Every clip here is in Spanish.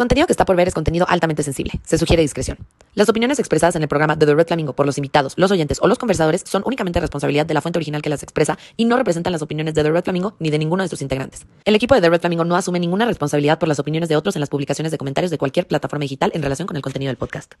contenido que está por ver es contenido altamente sensible. Se sugiere discreción. Las opiniones expresadas en el programa de The Red Flamingo por los invitados, los oyentes o los conversadores son únicamente responsabilidad de la fuente original que las expresa y no representan las opiniones de The Red Flamingo ni de ninguno de sus integrantes. El equipo de The Red Flamingo no asume ninguna responsabilidad por las opiniones de otros en las publicaciones de comentarios de cualquier plataforma digital en relación con el contenido del podcast.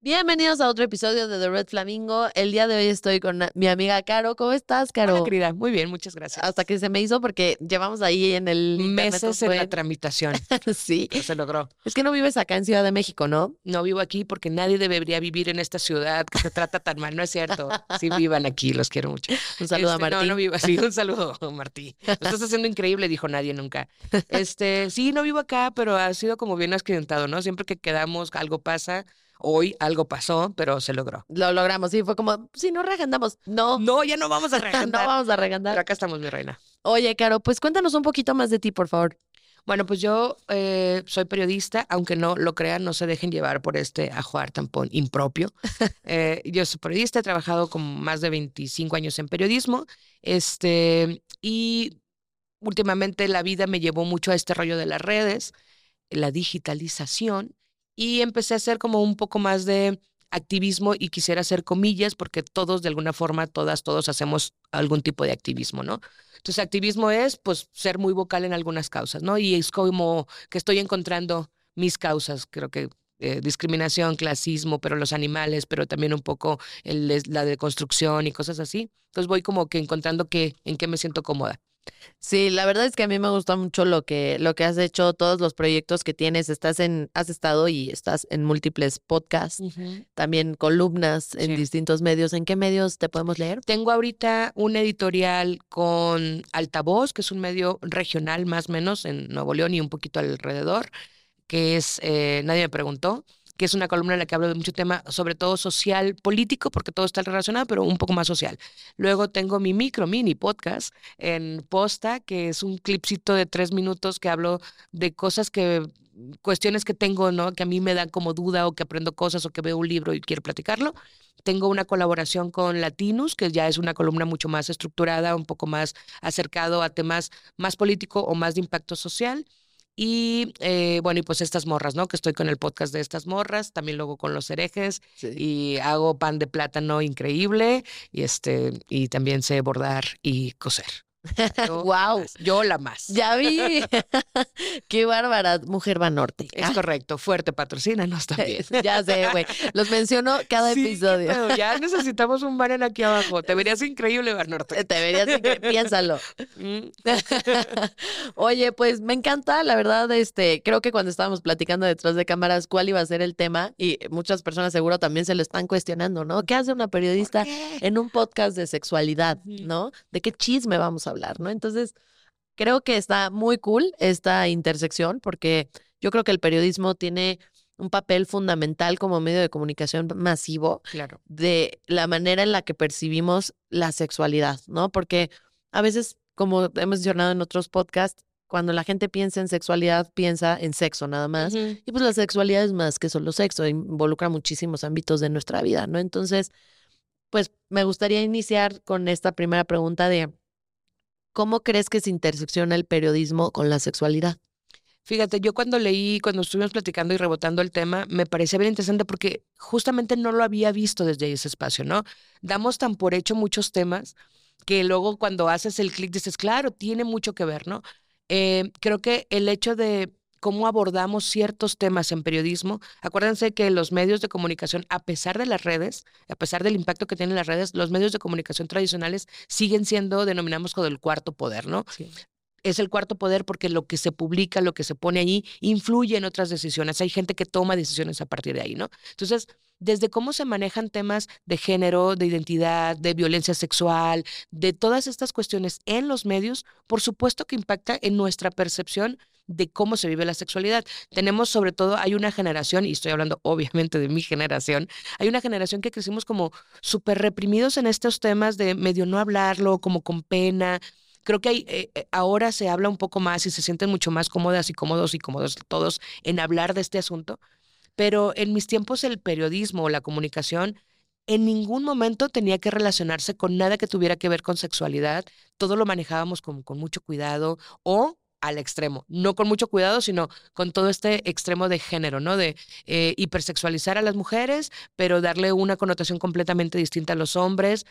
Bienvenidos a otro episodio de The Red Flamingo. El día de hoy estoy con mi amiga Caro. ¿Cómo estás, Caro? Hola, querida. Muy bien, muchas gracias. Hasta que se me hizo porque llevamos ahí en el Meses en la tramitación, sí. pero se logró. Es que no vives acá en Ciudad de México, ¿no? No vivo aquí porque nadie debería vivir en esta ciudad que se trata tan mal. No es cierto. Sí vivan aquí, los quiero mucho. Un saludo a Este, Martín. No, no vivo así. Un saludo, Martí. Lo estás haciendo increíble, dijo nadie nunca. Este, sí, no vivo acá, pero ha sido como bien accidentado, ¿no? Siempre que quedamos, algo pasa. Hoy algo pasó, pero se logró. Lo logramos, sí, fue como, sí, no reagendamos. No, No, ya no vamos a no reagendar. vamos a Pero reagendar. acá estamos, mi reina. Oye, Caro, pues cuéntanos un poquito más de ti, por favor. Bueno, pues yo eh, soy periodista, aunque no lo crean, no se dejen llevar por este ajuar tampón impropio. Eh, yo soy periodista, he trabajado con más de 25 años en periodismo, este, y últimamente la vida me llevó mucho a este rollo de las redes, la digitalización, y empecé a hacer como un poco más de activismo y quisiera hacer comillas porque todos de alguna forma, todas, todos hacemos algún tipo de activismo, ¿no? Entonces, activismo es, pues, ser muy vocal en algunas causas, ¿no? Y es como que estoy encontrando mis causas, creo que eh, discriminación, clasismo, pero los animales, pero también un poco el, la deconstrucción y cosas así. Entonces voy como que encontrando que, en qué me siento cómoda. Sí, la verdad es que a mí me gusta mucho lo que, lo que has hecho, todos los proyectos que tienes. Estás en, has estado y estás en múltiples podcasts, también columnas en Sí. distintos medios. ¿En qué medios te podemos leer? Tengo ahorita un editorial con Altavoz, que es un medio regional más o menos en Nuevo León y un poquito alrededor, que es eh, Nadie me preguntó, que es una columna en la que hablo de mucho tema, sobre todo social, político, porque todo está relacionado, pero un poco más social. Luego tengo mi micro, mini podcast en Posta, que es un clipcito de tres minutos que hablo de cosas que cuestiones que tengo, ¿no? Que a mí me dan como duda o que aprendo cosas o que veo un libro y quiero platicarlo. Tengo una colaboración con Latinus, que ya es una columna mucho más estructurada, un poco más acercado a temas más político o más de impacto social. Y eh, bueno, y pues estas morras, ¿no? Que estoy con el podcast de estas morras, también luego con los herejes y hago pan de plátano increíble y este y también sé bordar y coser. Yo más, Yo la más. Ya vi. Qué bárbara, Mujer Banorte. Es correcto, fuerte, patrocínanos también. ya sé, güey. Los menciono cada Sí, episodio. ya necesitamos un banner aquí abajo. Te verías increíble, Banorte. Te verías, incre- piénsalo. Mm, Oye, pues me encanta, la verdad, este, creo que cuando estábamos platicando detrás de cámaras cuál iba a ser el tema, y muchas personas seguro también se lo están cuestionando, ¿no? ¿Qué hace una periodista en un podcast de sexualidad. ¿no? ¿De qué chisme vamos a hablar, no? Entonces, creo que está muy cool esta intersección, porque yo creo que el periodismo tiene un papel fundamental como medio de comunicación masivo Claro. de la manera en la que percibimos la sexualidad, ¿no? Porque a veces, como hemos mencionado en otros podcasts, cuando la gente piensa en sexualidad, piensa en sexo nada más. Y pues la sexualidad es más que solo sexo, involucra muchísimos ámbitos de nuestra vida, ¿no? Entonces, pues me gustaría iniciar con esta primera pregunta de, ¿cómo crees que se intersecciona el periodismo con la sexualidad? Fíjate, yo cuando leí, cuando estuvimos platicando y rebotando el tema, me parecía bien interesante porque justamente no lo había visto desde ese espacio, ¿no? Damos tan por hecho muchos temas que luego cuando haces el clic dices, claro, tiene mucho que ver, ¿no? Eh, creo que el hecho de cómo abordamos ciertos temas en periodismo, acuérdense que los medios de comunicación, a pesar de las redes, a pesar del impacto que tienen las redes, los medios de comunicación tradicionales siguen siendo, denominamos como el cuarto poder, ¿no? es el cuarto poder porque lo que se publica, lo que se pone allí, influye en otras decisiones. Hay gente que toma decisiones a partir de ahí, ¿no? Entonces, desde cómo se manejan temas de género, de identidad, de violencia sexual, de todas estas cuestiones en los medios, por supuesto que impacta en nuestra percepción de cómo se vive la sexualidad. Tenemos sobre todo, hay una generación, y estoy hablando obviamente de mi generación, hay una generación que crecimos como súper reprimidos en estos temas de medio no hablarlo, como con pena. Creo que hay, eh, eh, ahora se habla un poco más y se sienten mucho más cómodas y cómodos y cómodos todos en hablar de este asunto. Pero en mis tiempos el periodismo o la comunicación en ningún momento tenía que relacionarse con nada que tuviera que ver con sexualidad. Todo lo manejábamos con, con mucho cuidado o al extremo, no con mucho cuidado, sino con todo este extremo de género, ¿no? De eh, hipersexualizar a las mujeres, pero darle una connotación completamente distinta a los hombres.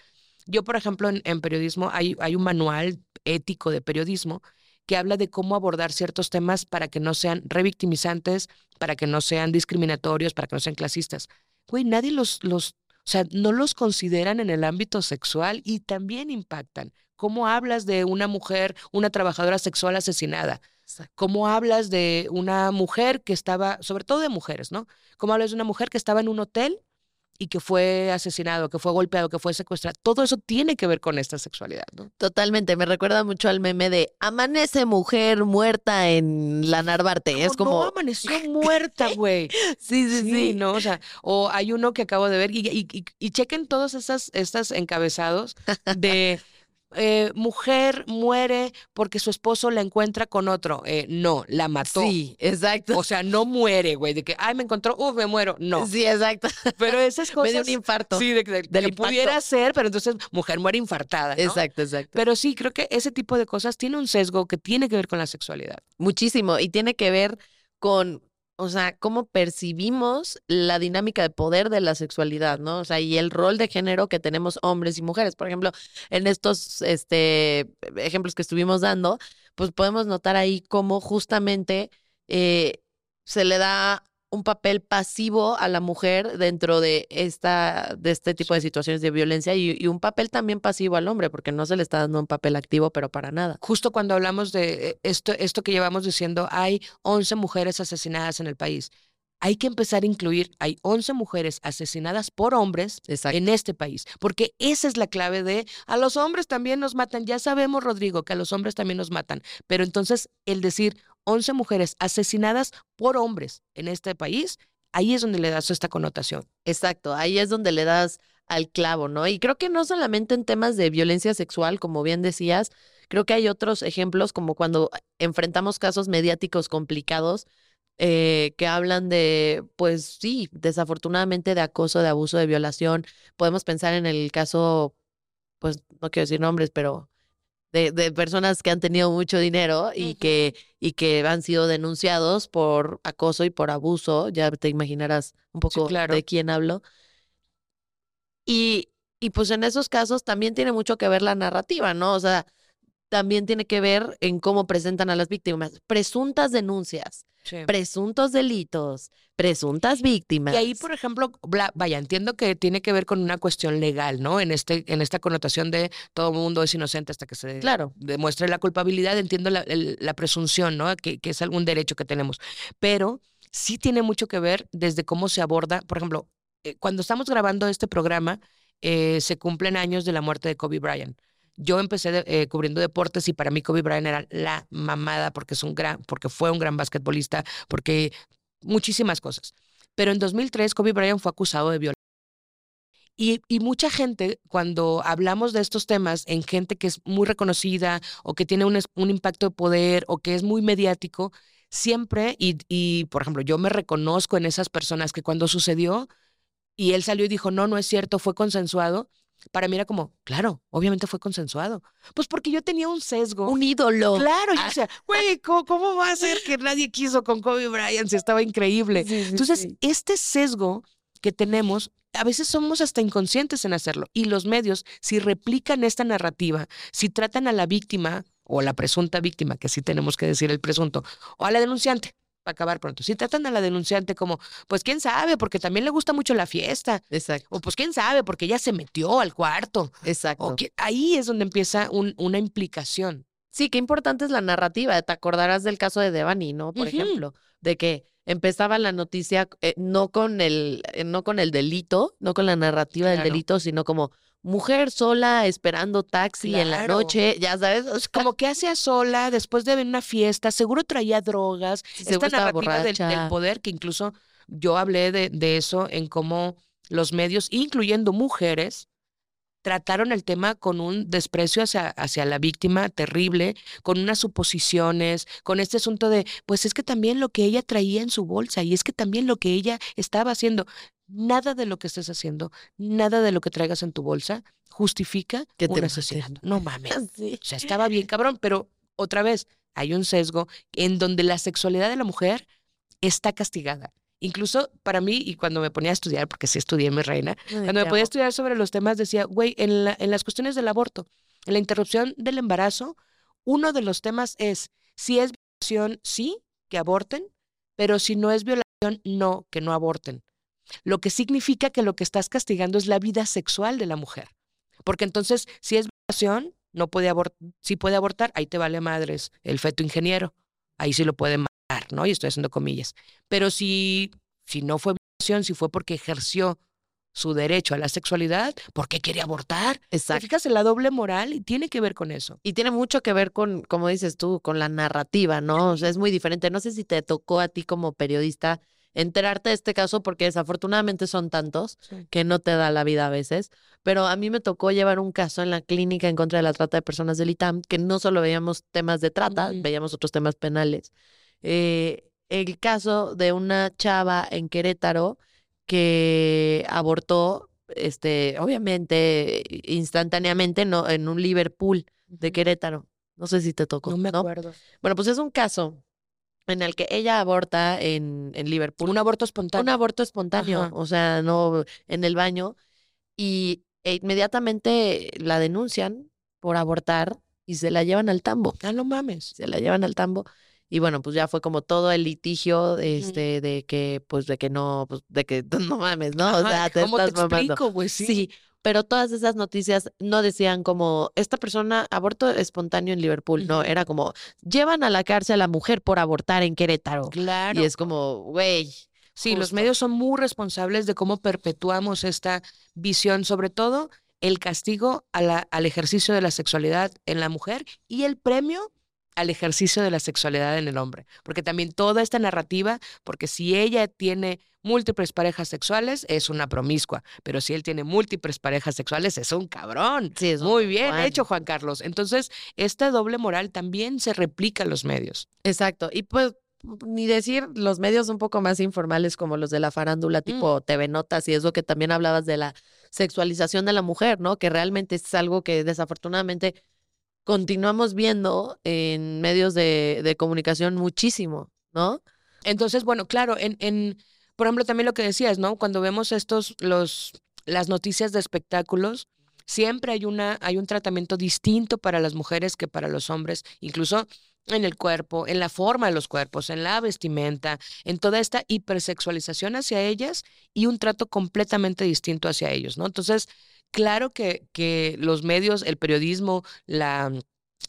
Yo, por ejemplo, en, periodismo hay, un manual ético de periodismo que habla de cómo abordar ciertos temas para que no sean revictimizantes, para que no sean discriminatorios, para que no sean clasistas. Güey, nadie los, los, o sea, no los consideran en el ámbito sexual y también impactan. ¿Cómo hablas de una mujer, una trabajadora sexual asesinada? ¿Cómo hablas de una mujer que estaba, sobre todo de mujeres, ¿no? ¿Cómo hablas de una mujer que estaba en un hotel y que fue asesinado, que fue golpeado, que fue secuestrado. Todo eso tiene que ver con esta sexualidad, ¿no? Totalmente. Me recuerda mucho al meme de amanece mujer muerta en la Narvarte. es como. No, amaneció muerta, güey. sí, sí, sí, ¿no? O sea, o hay uno que acabo de ver y, y, y chequen todos esas, estas encabezados de. Eh, mujer muere porque su esposo la encuentra con otro. Eh, no, la mató. Sí, exacto. O sea, no muere, güey, de que, ay, me encontró, uff, me muero. No. Sí, exacto. Pero esas cosas. Me dio un infarto. Sí, de, que pudiera ser, pero entonces mujer muere infartada. Exacto, exacto. Pero sí, creo que ese tipo de cosas tiene un sesgo que tiene que ver con la sexualidad. Muchísimo. Y tiene que ver con o sea, cómo percibimos la dinámica de poder de la sexualidad, ¿no? O sea, y el rol de género que tenemos hombres y mujeres. Por ejemplo, en estos este, ejemplos que estuvimos dando, pues podemos notar ahí cómo justamente eh, se le da un papel pasivo a la mujer dentro de esta de este tipo de situaciones de violencia y, un papel también pasivo al hombre porque no se le está dando un papel activo pero para nada. Justo cuando hablamos de eh, esto esto que llevamos diciendo hay 11 mujeres asesinadas en el país. Hay que empezar a incluir, hay 11 mujeres asesinadas por hombres en este país, porque esa es la clave de a los hombres también nos matan. Ya sabemos, Rodrigo, que a los hombres también nos matan, pero entonces el decir, 11 mujeres asesinadas por hombres en este país, ahí es donde le das esta connotación. Exacto, ahí es donde le das al clavo, ¿no? Y creo que no solamente en temas de violencia sexual, como bien decías, creo que hay otros ejemplos como cuando enfrentamos casos mediáticos complicados eh, que hablan de, pues sí, desafortunadamente de acoso, de abuso, de violación. Podemos pensar en el caso, pues no quiero decir nombres, pero de, personas que han tenido mucho dinero y que, y que han sido denunciados por acoso y por abuso. Ya te imaginarás un poco de quién hablo. Y, y pues en esos casos también tiene mucho que ver la narrativa, ¿no? O sea, también tiene que ver en cómo presentan a las víctimas. Presuntas denuncias, presuntos delitos, presuntas víctimas. Y ahí, por ejemplo, vaya, entiendo que tiene que ver con una cuestión legal, ¿no? En este, en esta connotación de todo mundo es inocente hasta que se demuestre la culpabilidad. Entiendo la, presunción, ¿no? Que, que es algún derecho que tenemos. Pero sí tiene mucho que ver desde cómo se aborda, por ejemplo, eh, cuando estamos grabando este programa, eh, se cumplen años de la muerte de Kobe Bryant. Yo empecé eh, cubriendo deportes y para mí Kobe Bryant era la mamada porque es un gran, porque fue un gran basquetbolista, porque muchísimas cosas. Pero en 2003 Kobe Bryant fue acusado de violencia. Y, mucha gente, cuando hablamos de estos temas en gente que es muy reconocida o que tiene un, impacto de poder o que es muy mediático, siempre, y por ejemplo, yo me reconozco en esas personas que cuando sucedió y él salió y dijo, no, no es cierto, fue consensuado, para mí era como, claro, obviamente fue consensuado. Pues porque yo tenía un sesgo. Un ídolo. Claro, yo decía, güey, ¿cómo, va a ser que nadie quiso con Kobe Bryant si estaba increíble? Entonces, este sesgo que tenemos, a veces somos hasta inconscientes en hacerlo. Y los medios, si replican esta narrativa, si tratan a la víctima o a la presunta víctima, que sí tenemos que decir el presunto, o a la denunciante, acabar pronto. Si tratan a la denunciante como, pues quién sabe, porque también le gusta mucho la fiesta. Exacto. O pues quién sabe, porque ella se metió al cuarto. Exacto. ahí es donde empieza una implicación. Sí, qué importante es la narrativa. Te acordarás del caso de Devani, ¿no? Por ejemplo, de que empezaba la noticia eh, no con el eh, no con el delito, no con la narrativa del delito, sino como mujer sola esperando taxi en la noche, ya sabes. Como que hacía sola después de una fiesta, seguro traía drogas. Esta narrativa del, poder, que incluso yo hablé de, de eso en cómo los medios, incluyendo mujeres, trataron el tema con un desprecio hacia, hacia, la víctima terrible, con unas suposiciones, con este asunto de, pues es que también lo que ella traía en su bolsa y es que también lo que ella estaba haciendo nada de lo que estés haciendo, nada de lo que traigas en tu bolsa justifica que te un asesinato. No mames. O sea, estaba bien cabrón, pero otra vez, hay un sesgo en donde la sexualidad de la mujer está castigada. Incluso para mí, y cuando me ponía a estudiar, porque sí estudié mi reina, cuando me podía estudiar sobre los temas, decía, güey, en, en las cuestiones del aborto, en la interrupción del embarazo, uno de los temas es, si es violación, sí, que aborten, pero si no es violación, no, que no aborten. Lo que significa que lo que estás castigando es la vida sexual de la mujer. Porque entonces, si es violación, no puede abortar, si puede abortar, ahí te vale madres el feto ingeniero. Ahí sí lo puede matar, ¿no? Y estoy haciendo comillas. Pero si, si no fue violación, si fue porque ejerció su derecho a la sexualidad, ¿por qué quiere abortar? Exacto. Fíjate la doble moral y tiene que ver con eso. Y tiene mucho que ver con, como dices tú, con la narrativa, ¿no? O sea, es muy diferente. No sé si te tocó a ti como periodista enterarte de este caso porque desafortunadamente son tantos que no te da la vida a veces, pero a mí me tocó llevar un caso en la clínica en contra de la trata de personas del ITAM, que no solo veíamos temas de trata, veíamos otros temas penales. Eh, el caso de una chava en Querétaro que abortó, este, obviamente, instantáneamente, no, en un Liverpool de Querétaro. No sé si te tocó. No me acuerdo. Bueno, pues es un caso en el que ella aborta en, en Liverpool. Un aborto espontáneo. Un aborto espontáneo, o sea, no en el baño. Y e inmediatamente la denuncian por abortar y se la llevan al tambo. Ah, no mames. Se la llevan al tambo. Y bueno, pues ya fue como todo el litigio este, de que, pues, de que no, pues, de que no mames, ¿no? o sea, te ¿cómo estás te mamando. explico, güey? Sí. Sí, pero todas esas noticias no decían como esta persona aborto espontáneo en Liverpool, no, era como llevan a la cárcel a la mujer por abortar en Querétaro. Claro. Y es como, güey, Sí, los medios son muy responsables de cómo perpetuamos esta visión, sobre todo el castigo a la- al ejercicio de la sexualidad en la mujer y el premio al ejercicio de la sexualidad en el hombre. Porque también toda esta narrativa, porque si ella tiene múltiples parejas sexuales, es una promiscua, pero si él tiene múltiples parejas sexuales, es un cabrón. Sí, es Muy bien Juan. hecho, Juan Carlos. Entonces, esta doble moral también se replica en los medios. exacto. Y pues ni decir los medios un poco más informales como los de la farándula, tipo TV Notas y eso que también hablabas de la sexualización de la mujer, ¿no? Que realmente es algo que desafortunadamente continuamos viendo en medios de, de comunicación muchísimo, ¿no? Entonces, bueno, claro, en, en, por ejemplo, también lo que decías, ¿no? Cuando vemos estos, los, las noticias de espectáculos, siempre hay una, hay un tratamiento distinto para las mujeres que para los hombres, incluso en el cuerpo, en la forma de los cuerpos, en la vestimenta, en toda esta hipersexualización hacia ellas y un trato completamente distinto hacia ellos, ¿no? Entonces, claro que, que los medios, el periodismo, la,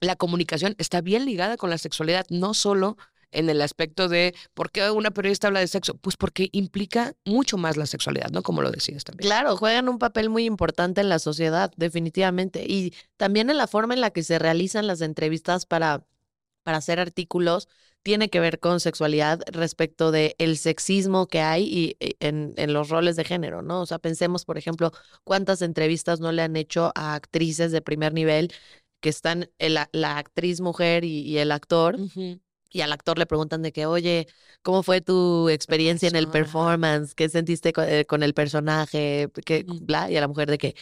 la comunicación está bien ligada con la sexualidad, no solo en el aspecto de por qué una periodista habla de sexo, pues porque implica mucho más la sexualidad, ¿no? Como lo decías también. Claro, juegan un papel muy importante en la sociedad, definitivamente. Y también en la forma en la que se realizan las entrevistas para, para hacer artículos, tiene que ver con sexualidad respecto de el sexismo que hay y, y en, en los roles de género, ¿no? O sea, pensemos, por ejemplo, cuántas entrevistas no le han hecho a actrices de primer nivel que están el- la actriz mujer y, y el actor, Ujú. Y al actor le preguntan de que, oye, ¿cómo fue tu experiencia en el performance? ¿Qué sentiste eh, con, el personaje? ¿Qué, bla? Y a la mujer de que,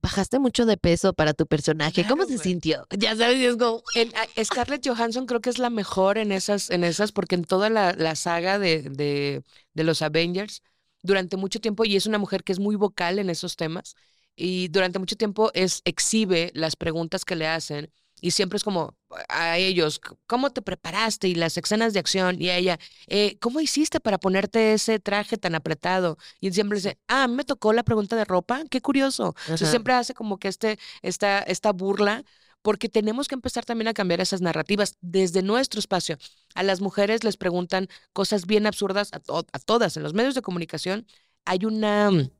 bajaste mucho de peso para tu personaje. ¿Cómo Claro, se güey. sintió? Ya sabes, es como, En- a- Scarlett Johansson creo que es la mejor en esas, en esas, porque en toda la, la saga de, de, de los Avengers, durante mucho tiempo, y es una mujer que es muy vocal en esos temas, y durante mucho tiempo es, exhibe las preguntas que le hacen, y siempre es como a ellos, ¿cómo te preparaste? Y las escenas de acción, y a ella, eh, ¿cómo hiciste para ponerte ese traje tan apretado? Y siempre dice, ah, me tocó la pregunta de ropa, qué curioso. Entonces siempre hace como que este, esta, esta burla porque tenemos que empezar también a cambiar esas narrativas desde nuestro espacio. A las mujeres les preguntan cosas bien absurdas, a, to- a todas, en los medios de comunicación hay una, mm,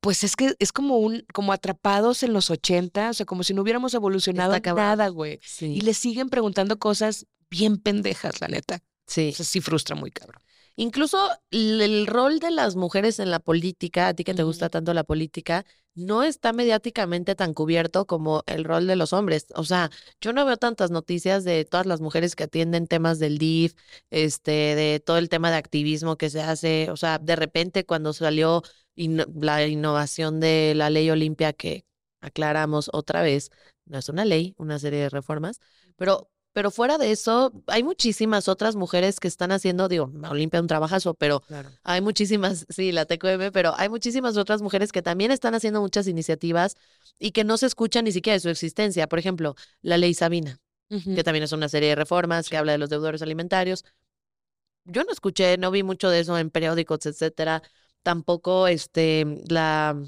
pues es que es como un, como atrapados en los 80, o sea, como si no hubiéramos evolucionado nada, güey. sí, Y les siguen preguntando cosas bien pendejas, la neta. sí. O sea, sí frustra muy cabrón. Incluso el, el rol de las mujeres en la política, a ti que te gusta tanto la política, no está mediáticamente tan cubierto como el rol de los hombres. O sea, yo no veo tantas noticias de todas las mujeres que atienden temas del DIF, este, de todo el tema de activismo que se hace. O sea, de repente cuando salió la innovación de la ley Olimpia, que aclaramos otra vez, no es una ley, una serie de reformas, pero Pero fuera de eso, hay muchísimas otras mujeres que están haciendo, digo, Olimpia un trabajazo, pero Claro. hay muchísimas, sí, la TQM, pero hay muchísimas otras mujeres que también están haciendo muchas iniciativas y que no se escuchan ni siquiera de su existencia. Por ejemplo, la ley Sabina, que también es una serie de reformas que habla de los deudores alimentarios. Yo no escuché, no vi mucho de eso en periódicos, etcétera. Tampoco este, la,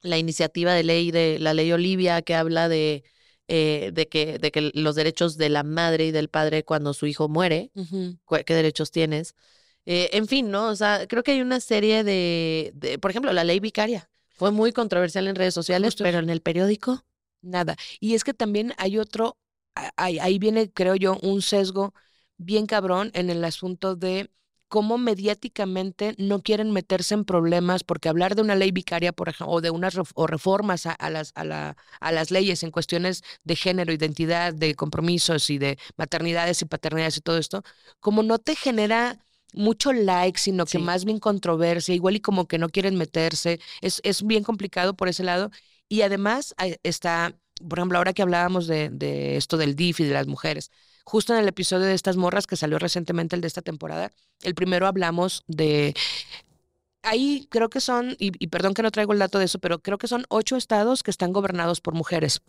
la iniciativa de ley de la ley Olivia que habla de, eh, de, que, de que los derechos de la madre y del padre cuando su hijo muere, qué derechos tienes. Eh, en fin, ¿no? O sea, creo que hay una serie de, de, por ejemplo, la ley vicaria. Fue muy controversial en redes sociales, Justo pero en el periódico. Nada. Y es que también hay otro, ahí viene, creo yo, un sesgo bien cabrón en el asunto de cómo mediáticamente no quieren meterse en problemas, porque hablar de una ley vicaria, por ejemplo, o de unas ref- o reformas a, a las, a, la, a las leyes en cuestiones de género, identidad, de compromisos y de maternidades y paternidades y todo esto, como no te genera mucho like, sino que Sí. más bien controversia, igual y como que no quieren meterse, es, es bien complicado por ese lado. Y además hay- está, por ejemplo, ahora que hablábamos de, de esto del DIF y de las mujeres, justo en el episodio de estas morras que salió recientemente, el de esta temporada, el primero hablamos de... Ahí creo que son, y, perdón que no traigo el dato de eso, pero creo que son ocho estados que están gobernados por mujeres.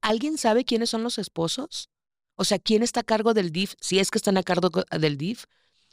¿Alguien sabe quiénes son los esposos? O sea, ¿quién está a cargo del DIF? Si es que están a cargo del DIF.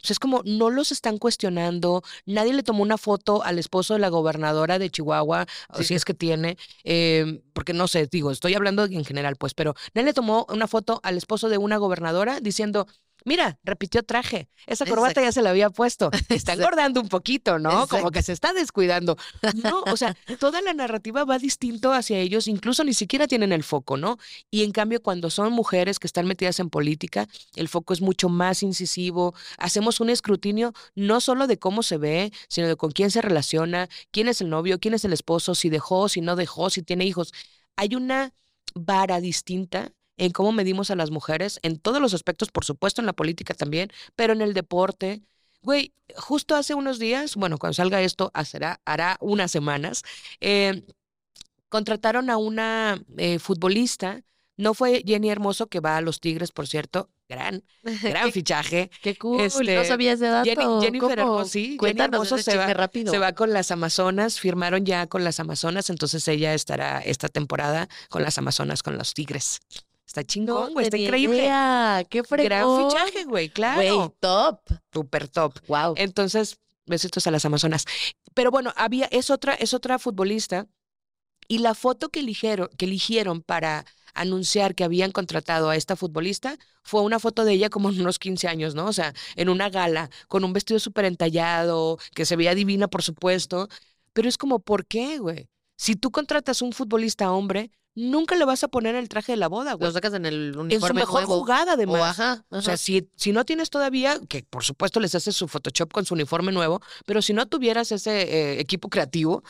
O sea, es como no los están cuestionando, nadie le tomó una foto al esposo de la gobernadora de Chihuahua, o si es que tiene, eh, porque no sé, digo, estoy hablando en general, pues, pero nadie le tomó una foto al esposo de una gobernadora diciendo, mira, repitió traje, esa corbata ya se la había puesto, está engordando un poquito, ¿no? Como que se está descuidando. No, o sea, toda la narrativa va distinto hacia ellos, incluso ni siquiera tienen el foco, ¿no? Y en cambio, cuando son mujeres que están metidas en política, el foco es mucho más incisivo. Hacemos un escrutinio no solo de cómo se ve, sino de con quién se relaciona, quién es el novio, quién es el esposo, si dejó, si no dejó, si tiene hijos. Hay una vara distinta en cómo medimos a las mujeres, en todos los aspectos, por supuesto, en la política también, pero en el deporte. Güey, justo hace unos días, bueno, cuando salga esto, hará, hará unas semanas, eh, contrataron a una eh, futbolista. No fue Jenny Hermoso, que va a los Tigres, por cierto. Gran, gran fichaje. qué cool, no Este, sabía ese dato. Jenny- Jennifer. Hermoso, sí, Jenny Hermoso se va- rápido. Se va con las Amazonas, firmaron ya con las Amazonas, entonces ella estará esta temporada con las Amazonas, con los Tigres. Está chingón, güey, está increíble. idea, Qué Gran fregón. fichaje, güey, Güey, claro. top. Super top. Wow. Entonces, besitos a las Amazonas. Pero bueno, había, es otra, es otra futbolista. Y la foto que eligieron, que eligieron para anunciar que habían contratado a esta futbolista fue una foto de ella como en unos 15 años, ¿no? O sea, en una gala, con un vestido súper entallado, que se veía divina, por supuesto. Pero es como, ¿por qué, güey? Si tú contratas un futbolista hombre, nunca le vas a poner el traje de la boda, güey. Lo sacas en el En su uniforme mejor nuevo. jugada, O además. ajá, O sea, si, si no tienes todavía, que por supuesto les haces su Photoshop con su uniforme nuevo, pero si no tuvieras ese eh, equipo creativo,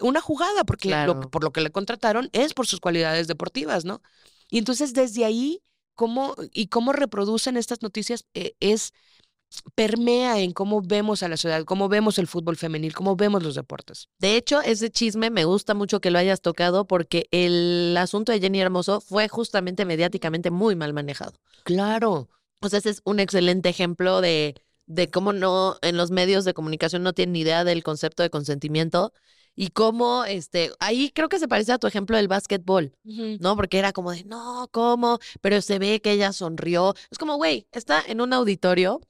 una jugada, porque lo- por lo que le contrataron es por sus cualidades deportivas, ¿no? Y entonces desde ahí, cómo y cómo reproducen estas noticias eh, es permea en cómo vemos a la ciudad, cómo vemos el fútbol femenil, cómo vemos los deportes. De hecho, ese chisme me gusta mucho que lo hayas tocado porque el asunto de Jenny Hermoso fue justamente mediáticamente muy mal manejado. Claro. O sea, ese es un excelente ejemplo de, de cómo no, en los medios de comunicación no tienen ni idea del concepto de consentimiento y cómo, este, ahí creo que se parece a tu ejemplo del básquetbol, ¿no? Porque era como de, no, ¿cómo? Pero se ve que ella sonrió. Es como, güey, está en un auditorio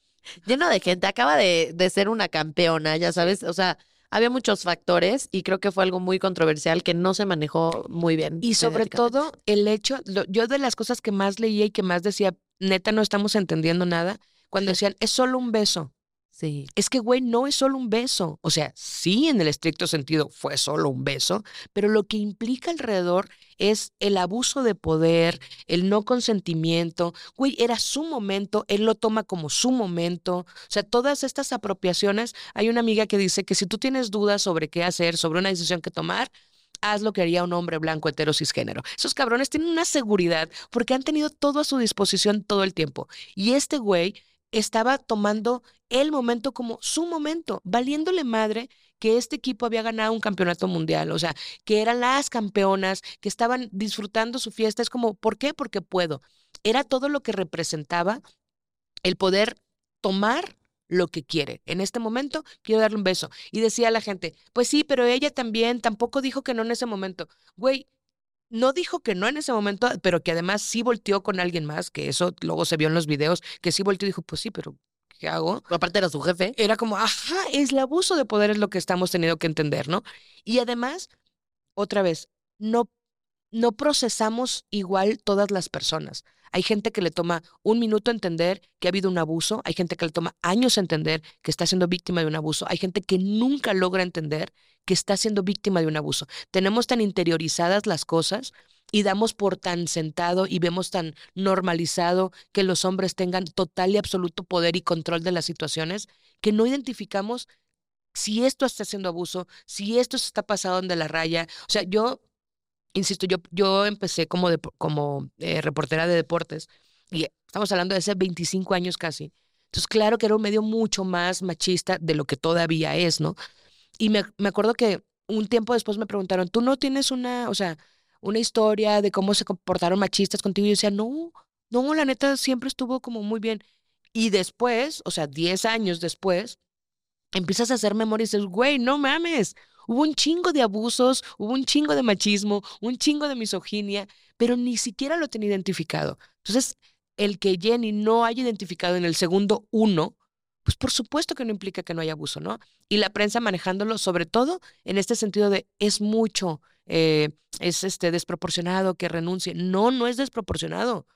lleno de gente, acaba de, de ser una campeona, ya sabes, o sea, había muchos factores y creo que fue algo muy controversial que no se manejó muy bien. Y sobre todo el hecho, lo- yo de las cosas que más leía y que más decía, neta, no estamos entendiendo nada, cuando decían, es solo un beso. Sí, Es que, güey, no es solo un beso. O sea, sí, en el estricto sentido fue solo un beso, pero lo que implica alrededor es el abuso de poder, el no consentimiento. Güey, era su momento, él lo toma como su momento. O sea, todas estas apropiaciones. Hay una amiga que dice que si tú tienes dudas sobre qué hacer, sobre una decisión que tomar, haz lo que haría un hombre blanco hetero cisgénero. Esos cabrones tienen una seguridad porque han tenido todo a su disposición todo el tiempo. Y este güey estaba tomando el momento como su momento, valiéndole madre que este equipo había ganado un campeonato mundial, o sea, que eran las campeonas, que estaban disfrutando su fiesta. Es como, ¿por qué? Porque puedo. era todo lo que representaba el poder tomar lo que quiere. En este momento quiero darle un beso. Y decía la gente, pues sí, pero ella también tampoco dijo que no en ese momento. Güey, no dijo que no en ese momento, pero que además sí volteó con alguien más, que eso luego se vio en los videos, que sí volteó y dijo, pues sí, pero ¿qué hago? Aparte era su jefe. Era como, ajá, es el abuso de poder es lo que estamos teniendo que entender, ¿no? Y además, otra vez, no, no procesamos igual todas las personas. Hay gente que le toma un minuto entender que ha habido un abuso, hay gente que le toma años entender que está siendo víctima de un abuso, hay gente que nunca logra entender que está siendo víctima de un abuso. Tenemos tan interiorizadas las cosas y damos por tan sentado y vemos tan normalizado que los hombres tengan total y absoluto poder y control de las situaciones que no identificamos si esto está siendo abuso, si esto está pasando de la raya. O sea, yo insisto, yo, yo empecé como, como eh, reportera de deportes y estamos hablando de hace 25 años casi. Entonces, claro que era un medio mucho más machista de lo que todavía es, ¿no? Y me, me acuerdo que un tiempo después me preguntaron, ¿tú no tienes una, o sea, una historia de cómo se comportaron machistas contigo? Y yo decía, no, no, la neta siempre estuvo como muy bien. Y después, o sea, 10 años después, empiezas a hacer memoria y dices, güey, no mames, Hubo un chingo de abusos, hubo un chingo de machismo, un chingo de misoginia, pero ni siquiera lo tenía identificado. Entonces, el que Jenny no haya identificado en el segundo uno, pues por supuesto que no implica que no haya abuso, ¿no? Y la prensa manejándolo sobre todo en este sentido de es mucho, eh, es este desproporcionado que renuncie. No, no es desproporcionado,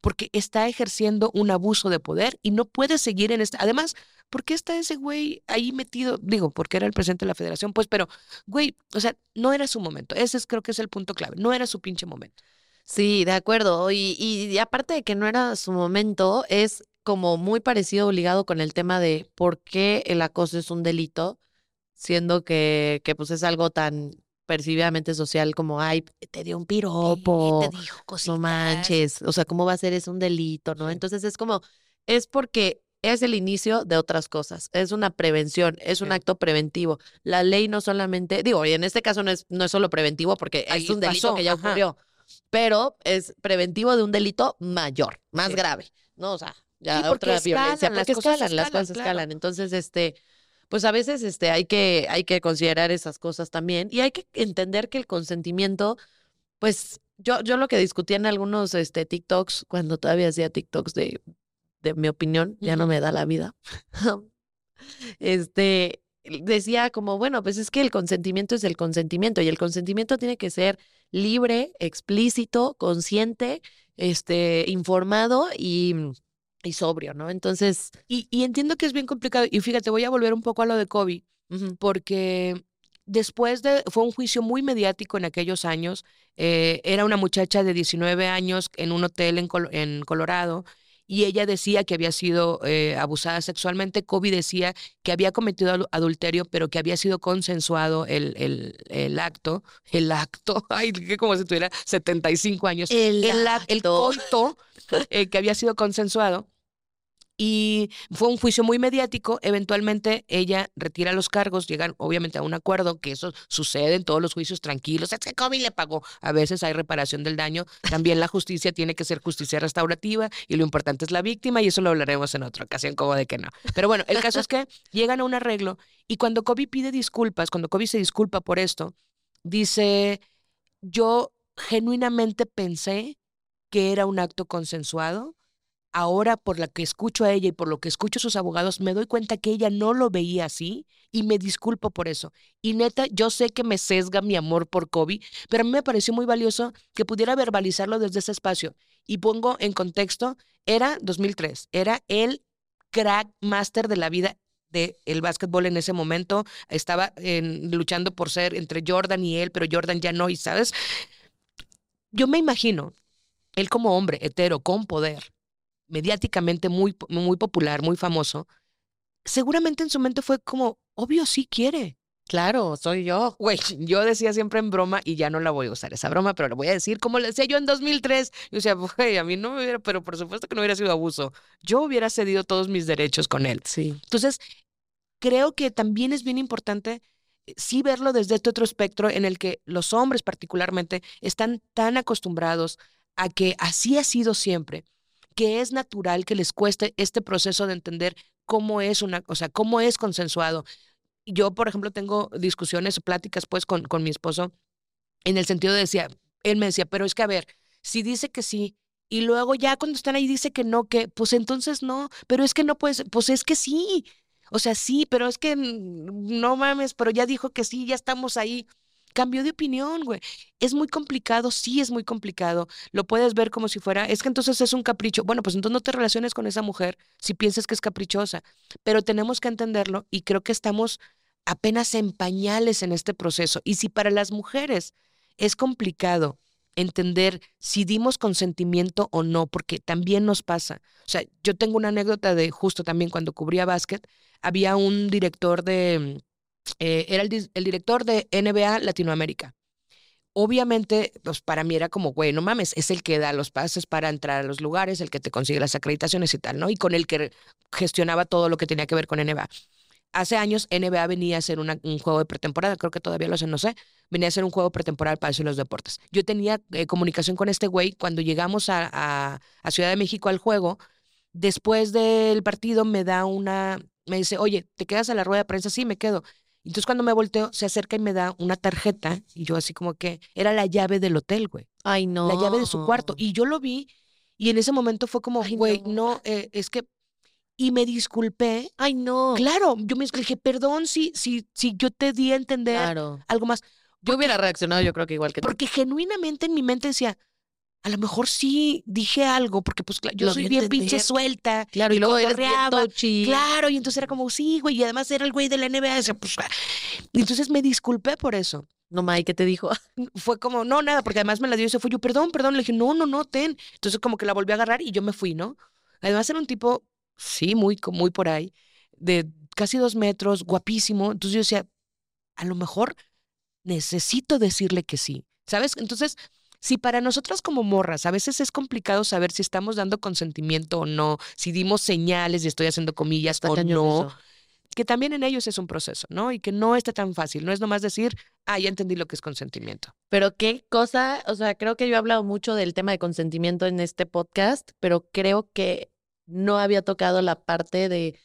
porque está ejerciendo un abuso de poder y no puede seguir en este. Además, ¿por qué está ese güey ahí metido? Digo, porque era el presidente de la federación, pues, pero, güey, o sea, no era su momento. Ese es, creo que es el punto clave. No era su pinche momento. Sí, de acuerdo. Y, y, aparte de que no era su momento, es como muy parecido, obligado con el tema de por qué el acoso es un delito, siendo que, que pues es algo tan percibidamente social como, ay, te dio un piropo, te dijo no manches, o sea, ¿cómo va a ser eso un delito, no? Entonces es como, es porque es el inicio de otras cosas. Es una prevención, es un acto preventivo. La ley no solamente, digo, y en este caso no es, no es solo preventivo porque es un delito que ya ocurrió, pero es preventivo de un delito mayor, más grave, ¿no? O sea, ya otra violencia, porque escalan, las cosas escalan. Entonces, este, pues a veces este, hay, que, hay que considerar esas cosas también y hay que entender que el consentimiento, pues yo, yo lo que discutía en algunos este, TikToks, cuando todavía hacía TikToks de de mi opinión, ya no me da la vida. este, decía como, bueno, pues es que el consentimiento es el consentimiento y el consentimiento tiene que ser libre, explícito, consciente, este, informado y, y sobrio, ¿no? Entonces... Y, y, entiendo que es bien complicado. Y fíjate, voy a volver un poco a lo de Kobe, porque después de, fue un juicio muy mediático en aquellos años. Eh, era una muchacha de 19 años en un hotel en, en Colorado y ella decía que había sido eh, abusada sexualmente. Kobe decía que había cometido adulterio, pero que había sido consensuado el, el, el acto. El acto, ay, que como si tuviera 75 años. El, el, el coito eh, que había sido consensuado y fue un juicio muy mediático. Eventualmente ella retira los cargos, llegan obviamente a un acuerdo, que eso sucede en todos los juicios tranquilos. Es que Kobe le pagó. A veces hay reparación del daño. También la justicia tiene que ser justicia restaurativa y lo importante es la víctima y eso lo hablaremos en otra ocasión, como de que no. Pero bueno, el caso es que llegan a un arreglo y cuando Kobe pide disculpas, cuando Kobe se disculpa por esto, dice, yo genuinamente pensé que era un acto consensuado ahora por la que escucho a ella y por lo que escucho a sus abogados, me doy cuenta que ella no lo veía así y me disculpo por eso. Y neta, yo sé que me sesga mi amor por Kobe, pero a mí me pareció muy valioso que pudiera verbalizarlo desde ese espacio. Y pongo en contexto, era 2003, era el crack master de la vida del el básquetbol en ese momento, estaba luchando por ser entre Jordan y él, pero Jordan ya no, y sabes, yo me imagino, él como hombre hetero, con poder, mediáticamente muy, muy popular, muy famoso, seguramente en su mente fue como, obvio, sí quiere. Claro, soy yo. Güey, yo decía siempre en broma y ya no la voy a usar esa broma, pero la voy a decir como le decía yo en 2003. Yo decía, güey, a mí no me hubiera, pero por supuesto que no hubiera sido abuso. Yo hubiera cedido todos mis derechos con él. Sí. Entonces, creo que también es bien importante eh, sí verlo desde este otro espectro en el que los hombres particularmente están tan acostumbrados a que así ha sido siempre, que es natural que les cueste este proceso de entender cómo es una, o sea, cómo es consensuado. Yo, por ejemplo, tengo discusiones, pláticas pues con, con mi esposo en el sentido de decía, él me decía, pero es que a ver, si dice que sí, y luego ya cuando están ahí dice que no, que pues entonces no, pero es que no puedes, pues es que sí, o sea, sí, pero es que no mames, pero ya dijo que sí, ya estamos ahí. Cambió de opinión, güey. Es muy complicado, sí es muy complicado. Lo puedes ver como si fuera, es que entonces es un capricho. Bueno, pues entonces no te relaciones con esa mujer si piensas que es caprichosa. Pero tenemos que entenderlo y creo que estamos apenas en pañales en este proceso. Y si para las mujeres es complicado entender si dimos consentimiento o no, porque también nos pasa. O sea, yo tengo una anécdota de justo también cuando cubría básquet, había un director de, eh, era el, el, director de NBA Latinoamérica. Obviamente, pues para mí era como, güey, no mames, es el que da los pases para entrar a los lugares, el que te consigue las acreditaciones y tal, ¿no? Y con el que gestionaba todo lo que tenía que ver con NBA hace años NBA venía a hacer un juego de pretemporada, creo que todavía lo hacen, no sé, venía a hacer un juego pretemporal para eso los deportes. Yo tenía eh, comunicación con este güey cuando llegamos a, a, Ciudad de México al juego, después del partido me da una, me dice, oye, ¿te quedas a la rueda de prensa? Sí, me quedo. Entonces cuando me volteo, se acerca y me da una tarjeta y yo así como que era la llave del hotel, güey. Ay, no. La llave de su cuarto. Y yo lo vi y en ese momento fue como, güey, no, no eh, es que y me disculpé. Ay, no. Claro, yo me dije, perdón si, si, si yo te di a entender algo más. Yo hubiera reaccionado, yo creo que igual que tú. Porque genuinamente en mi mente decía, a lo mejor sí dije algo, porque pues yo soy bien pinche suelta. Claro, y, luego eres Claro, y entonces era como, sí, güey, y además era el güey de la NBA. Y pues, ah". entonces me disculpé por eso. No, May, ¿qué te dijo? Fue como, no, nada, porque además me la dio y se fue yo, perdón, perdón. Le dije, no, no, no, ten. Entonces como que la volví a agarrar y yo me fui, ¿no? Además era un tipo sí, muy, muy por ahí, de casi dos metros, guapísimo. Entonces yo decía, a lo mejor necesito decirle que sí, ¿sabes? Entonces, si para nosotras como morras a veces es complicado saber si estamos dando consentimiento o no, si dimos señales y estoy haciendo comillas o no, que también en ellos es un proceso, ¿no? Y que no está tan fácil, no es nomás decir, ah, ya entendí lo que es consentimiento. Pero qué cosa, o sea, creo que yo he hablado mucho del tema de consentimiento en este podcast, pero creo que no había tocado la parte de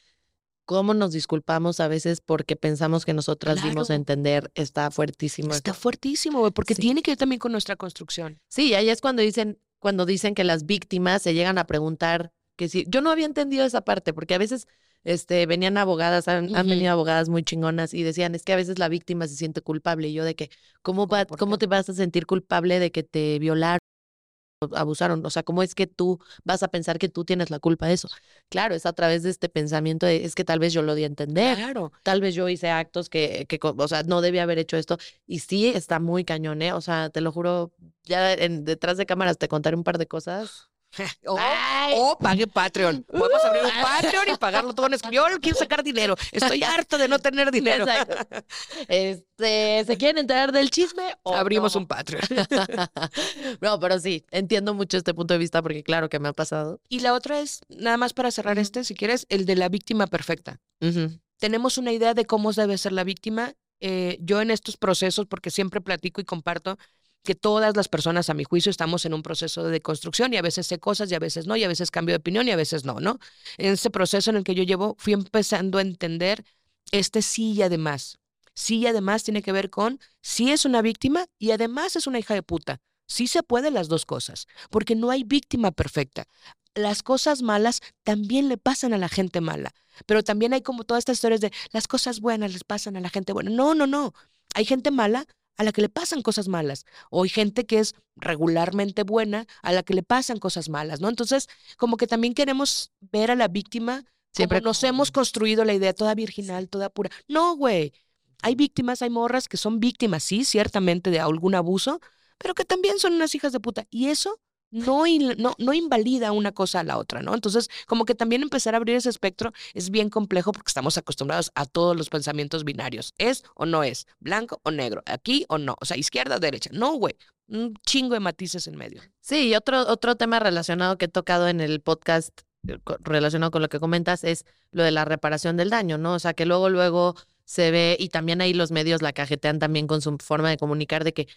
cómo nos disculpamos a veces porque pensamos que nosotras dimos a entender, está fuertísimo. Está fuertísimo, porque tiene que ver también con nuestra construcción. Sí, ahí es cuando dicen, cuando dicen que las víctimas se llegan a preguntar que si, yo no había entendido esa parte, porque a veces este, venían abogadas, han, venido abogadas muy chingonas y decían, es que a veces la víctima se siente culpable. Y yo de que, ¿cómo, va, ¿cómo te vas a sentir culpable de que te violaron? Abusaron. O sea, ¿cómo es que tú vas a pensar que tú tienes la culpa de eso? Claro, es a través de este pensamiento de, es que tal vez yo lo di a entender. Claro. Tal vez yo hice actos que, que o sea, no debía haber hecho esto. Y sí, está muy cañón, ¿eh? O sea, te lo juro, ya en, detrás de cámaras te contaré un par de cosas o, pague Patreon. Podemos abrir un Patreon y pagarlo todo en Yo quiero sacar dinero. Estoy harto de no tener dinero. Este, ¿Se quieren enterar del chisme? Abrimos un Patreon. no, pero sí, entiendo mucho este punto de vista porque claro que me ha pasado. Y la otra es, nada más para cerrar este, si quieres, el de la víctima perfecta. Tenemos una idea de cómo debe ser la víctima. Eh, yo en estos procesos, porque siempre platico y comparto, que todas las personas, a mi juicio, estamos en un proceso de deconstrucción y a veces sé cosas y a veces no, y a veces cambio de opinión y a veces no, ¿no? En ese proceso en el que yo llevo, fui empezando a entender este sí y además. Sí y además tiene que ver con sí es una víctima y además es una hija de puta. Sí se puede las dos cosas, porque no hay víctima perfecta. Las cosas malas también le pasan a la gente mala, pero también hay como todas estas historias de las cosas buenas les pasan a la gente buena. No, no, no. Hay gente mala a la que le pasan cosas malas. O hay gente que es regularmente buena a la que le pasan cosas malas, ¿no? Entonces, como que también queremos ver a la víctima. Siempre nos hemos construido la idea toda virginal, toda pura. No, güey. Hay víctimas, hay morras que son víctimas, sí, ciertamente, de algún abuso, pero que también son unas hijas de puta. Y eso no, no, no invalida una cosa a la otra, ¿no? Entonces, como que también empezar a abrir ese espectro es bien complejo porque estamos acostumbrados a todos los pensamientos binarios. ¿Es o no es? ¿Blanco o negro? ¿Aquí o no? O sea, izquierda o derecha. No, güey. Un chingo de matices en medio. Sí, y otro, otro tema relacionado que he tocado en el podcast eh, relacionado con lo que comentas es lo de la reparación del daño, ¿no? O sea, que luego, luego se ve, y también ahí los medios la cajetean también con su forma de comunicar de que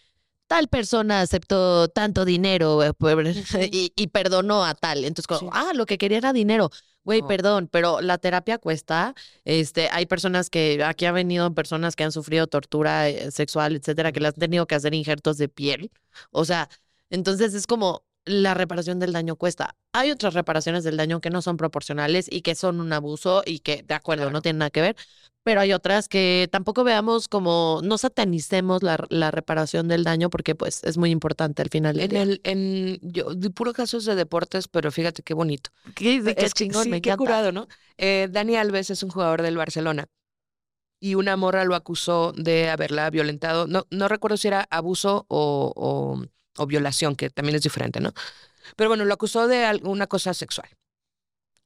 tal persona aceptó tanto dinero eh, y, y perdonó a tal. Entonces, como, Sí. ah, lo que quería era dinero. Güey, No. perdón, pero la terapia cuesta. Este, hay personas que, aquí ha venido personas que han sufrido tortura eh, sexual, etcétera, que le han tenido que hacer injertos de piel. O sea, entonces es como la reparación del daño cuesta. Hay otras reparaciones del daño que no son proporcionales y que son un abuso y que, de acuerdo, Claro. no tienen nada que ver, pero hay otras que tampoco veamos como, no satanicemos la, la reparación del daño porque pues es muy importante al final del En día. el, en, yo, de puro casos de deportes, pero fíjate qué bonito. ¿Qué, qué Es- chingón, sí, me qué curado, ¿no? Eh, Dani Alves es un jugador del Barcelona y una morra lo acusó de haberla violentado. No, no recuerdo si era abuso o, o, o violación, que también es diferente, ¿no? Pero bueno, lo acusó de alguna cosa sexual.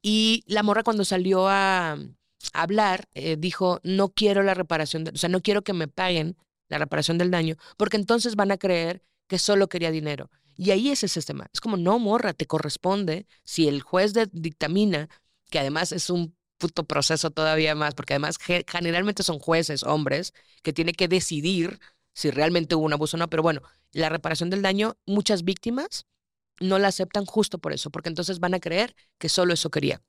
Y la morra cuando salió a hablar, eh, dijo, no quiero la reparación, de- o sea, no quiero que me paguen la reparación del daño, porque entonces van a creer que solo quería dinero. Y ahí es ese tema. Es como, no, morra, te corresponde, si el juez de- dictamina, que además es un puto proceso todavía más, porque además ge- generalmente son jueces, hombres, que tienen que decidir si realmente hubo un abuso o no, pero bueno, la reparación del daño, muchas víctimas no la aceptan justo por eso, porque entonces van a creer que solo eso quería.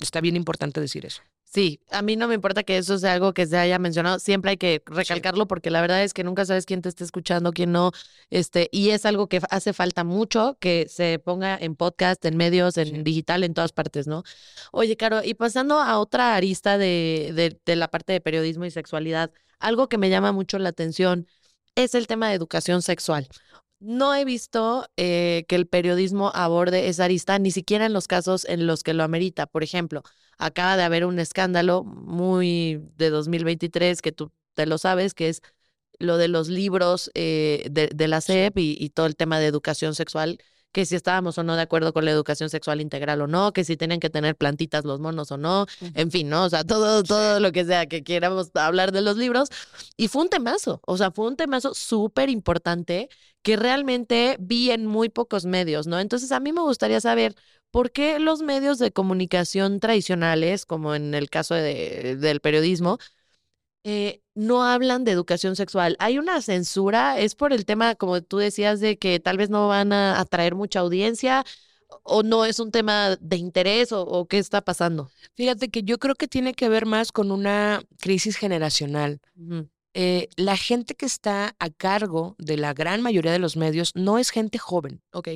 Está bien importante decir eso. Sí, a mí no me importa que eso sea algo que se haya mencionado, siempre hay que recalcarlo porque la verdad es que nunca sabes quién te está escuchando, quién no, este, y es algo que hace falta mucho que se ponga en podcast, en medios, en Sí. digital, en todas partes, ¿no? Oye, Caro, y pasando a otra arista de, de, de la parte de periodismo y sexualidad, algo que me llama mucho la atención es el tema de educación sexual. No he visto eh, que el periodismo aborde esa arista, ni siquiera en los casos en los que lo amerita. Por ejemplo, acaba de haber un escándalo muy de 2023 que tú te lo sabes, que es lo de los libros eh, de, de la SEP y, y todo el tema de educación sexual, que si estábamos o no de acuerdo con la educación sexual integral o no, que si tienen que tener plantitas los monos o no, en fin, ¿no? O sea, todo, todo lo que sea que quieramos hablar de los libros. Y fue un temazo, o sea, fue un temazo súper importante que realmente vi en muy pocos medios, ¿no? Entonces a mí me gustaría saber por qué los medios de comunicación tradicionales, como en el caso de- del periodismo, eh, no hablan de educación sexual. Hay una censura, es por el tema, como tú decías, de que tal vez no van a atraer mucha audiencia o no es un tema de interés o, o qué está pasando. Fíjate que yo creo que tiene que ver más con una crisis generacional. Eh, la gente que está a cargo de la gran mayoría de los medios no es gente joven. Ok.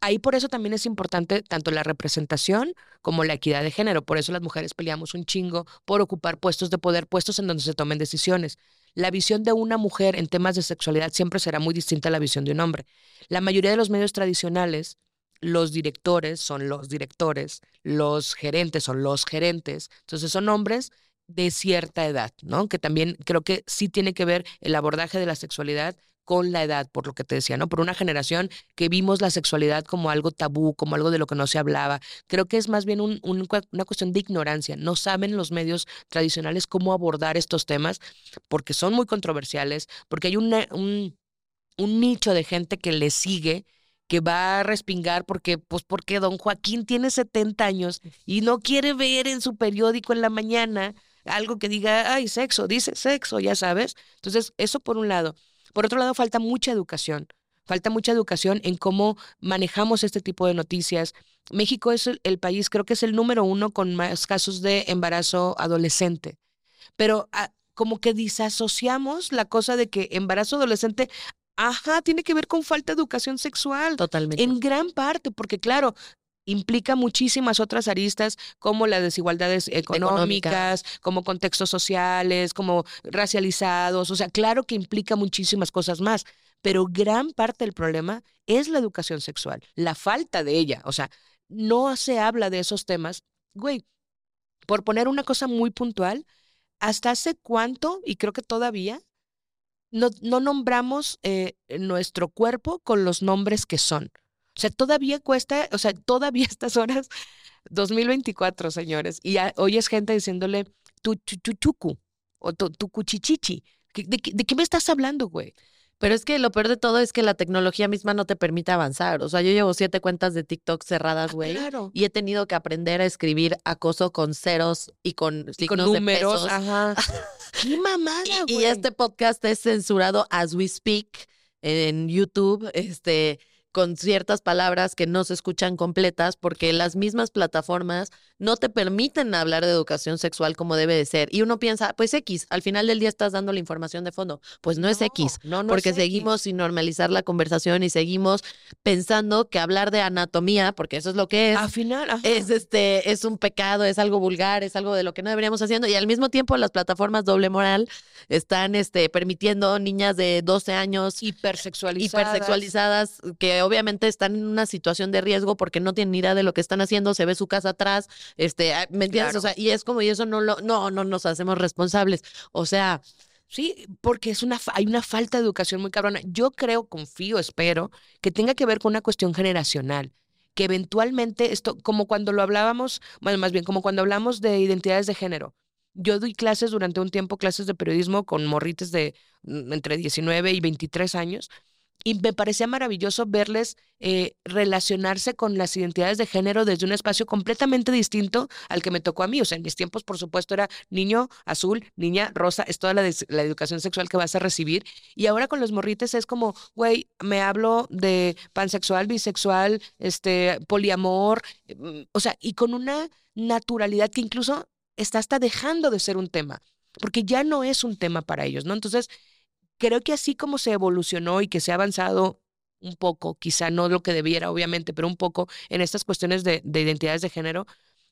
Ahí por eso también es importante tanto la representación como la equidad de género. Por eso las mujeres peleamos un chingo por ocupar puestos de poder, puestos en donde se tomen decisiones. La visión de una mujer en temas de sexualidad siempre será muy distinta a la visión de un hombre. La mayoría de los medios tradicionales, los directores son los directores, los gerentes son los gerentes. Entonces son hombres de cierta edad, ¿no? Que también creo que sí tiene que ver el abordaje de la sexualidad con la edad, por lo que te decía, ¿no? Por una generación que vimos la sexualidad como algo tabú, como algo de lo que no se hablaba. Creo que es más bien un- una cuestión de ignorancia. No saben los medios tradicionales cómo abordar estos temas porque son muy controversiales, porque hay un, un nicho de gente que le sigue que va a respingar porque, pues porque don Joaquín tiene 70 años y no quiere ver en su periódico en la mañana algo que diga, ay, sexo, dice sexo, ya sabes. Entonces, eso por un lado. Por otro lado, falta mucha educación. Falta mucha educación en cómo manejamos este tipo de noticias. México es el, el país, creo que es el número uno con más casos de embarazo adolescente. Pero ah, como que disasociamos la cosa de que embarazo adolescente, ajá, tiene que ver con falta de educación sexual. Totalmente. En gran parte, porque claro, implica muchísimas otras aristas como las desigualdades económicas, como contextos sociales, como racializados, o sea, claro que implica muchísimas cosas más, pero gran parte del problema es la educación sexual, la falta de ella, o sea, no se habla de esos temas. Güey, por poner una cosa muy puntual, hasta hace cuánto, y creo que todavía, no, no nombramos eh, nuestro cuerpo con los nombres que son. O sea, todavía cuesta, o sea, todavía estas horas, 2024, señores, y ya oyes gente diciéndole tu chu- chu- chucu o tu, cuchichichi. ¿Qué- ¿De, qué- de qué me estás hablando, güey? Pero es que lo peor de todo es que la tecnología misma no te permite avanzar. O sea, yo llevo siete cuentas de TikTok cerradas, güey. Claro. Y he tenido que aprender a escribir acoso con ceros y con números, de pesos. ajá. ¡Qué mamada, Y, güey! y este podcast es censurado as we speak. en YouTube, este, con ciertas palabras que no se escuchan completas porque las mismas plataformas no te permiten hablar de educación sexual como debe de ser. Y uno piensa, pues X, al final del día estás dando la información de fondo. Pues no, es X, no, no porque seguimos X. sin normalizar la conversación y seguimos pensando que hablar de anatomía, porque eso es lo que es, Al final, ajá. es este es un pecado, es algo vulgar, es algo de lo que no deberíamos haciendo y al mismo tiempo las plataformas doble moral están este permitiendo niñas de 12 años hipersexualizadas. hipersexualizadas que obviamente están en una situación de riesgo porque no tienen ni idea de lo que están haciendo, se ve su casa atrás, este, ah, ¿me entiendes? Claro. O sea, y es como y eso no lo no no nos hacemos responsables. O sea, Sí, porque es una, hay una falta de educación muy cabrona. Yo creo, confío, espero, que tenga que ver con una cuestión generacional. Que eventualmente esto, como cuando lo hablábamos, bueno, más bien como cuando hablamos de identidades de género. Yo doy clases durante un tiempo, clases de periodismo con morrites de mm, entre 19 y 23 años. Y me parecía maravilloso verles eh, relacionarse con las identidades de género desde un espacio completamente distinto al que me tocó a mí. O sea, en mis tiempos, por supuesto, era niño azul, niña rosa, es toda la, educación sexual que vas a recibir. Y ahora con los morrites es como, güey, me hablo de pansexual, bisexual, este, poliamor, mm, o sea, y con una naturalidad que incluso está hasta dejando de ser un tema, porque ya no es un tema para ellos, ¿no? Entonces, creo que así como se evolucionó y que se ha avanzado un poco, quizá no lo que debiera, obviamente, pero un poco en estas cuestiones de, de identidades de género,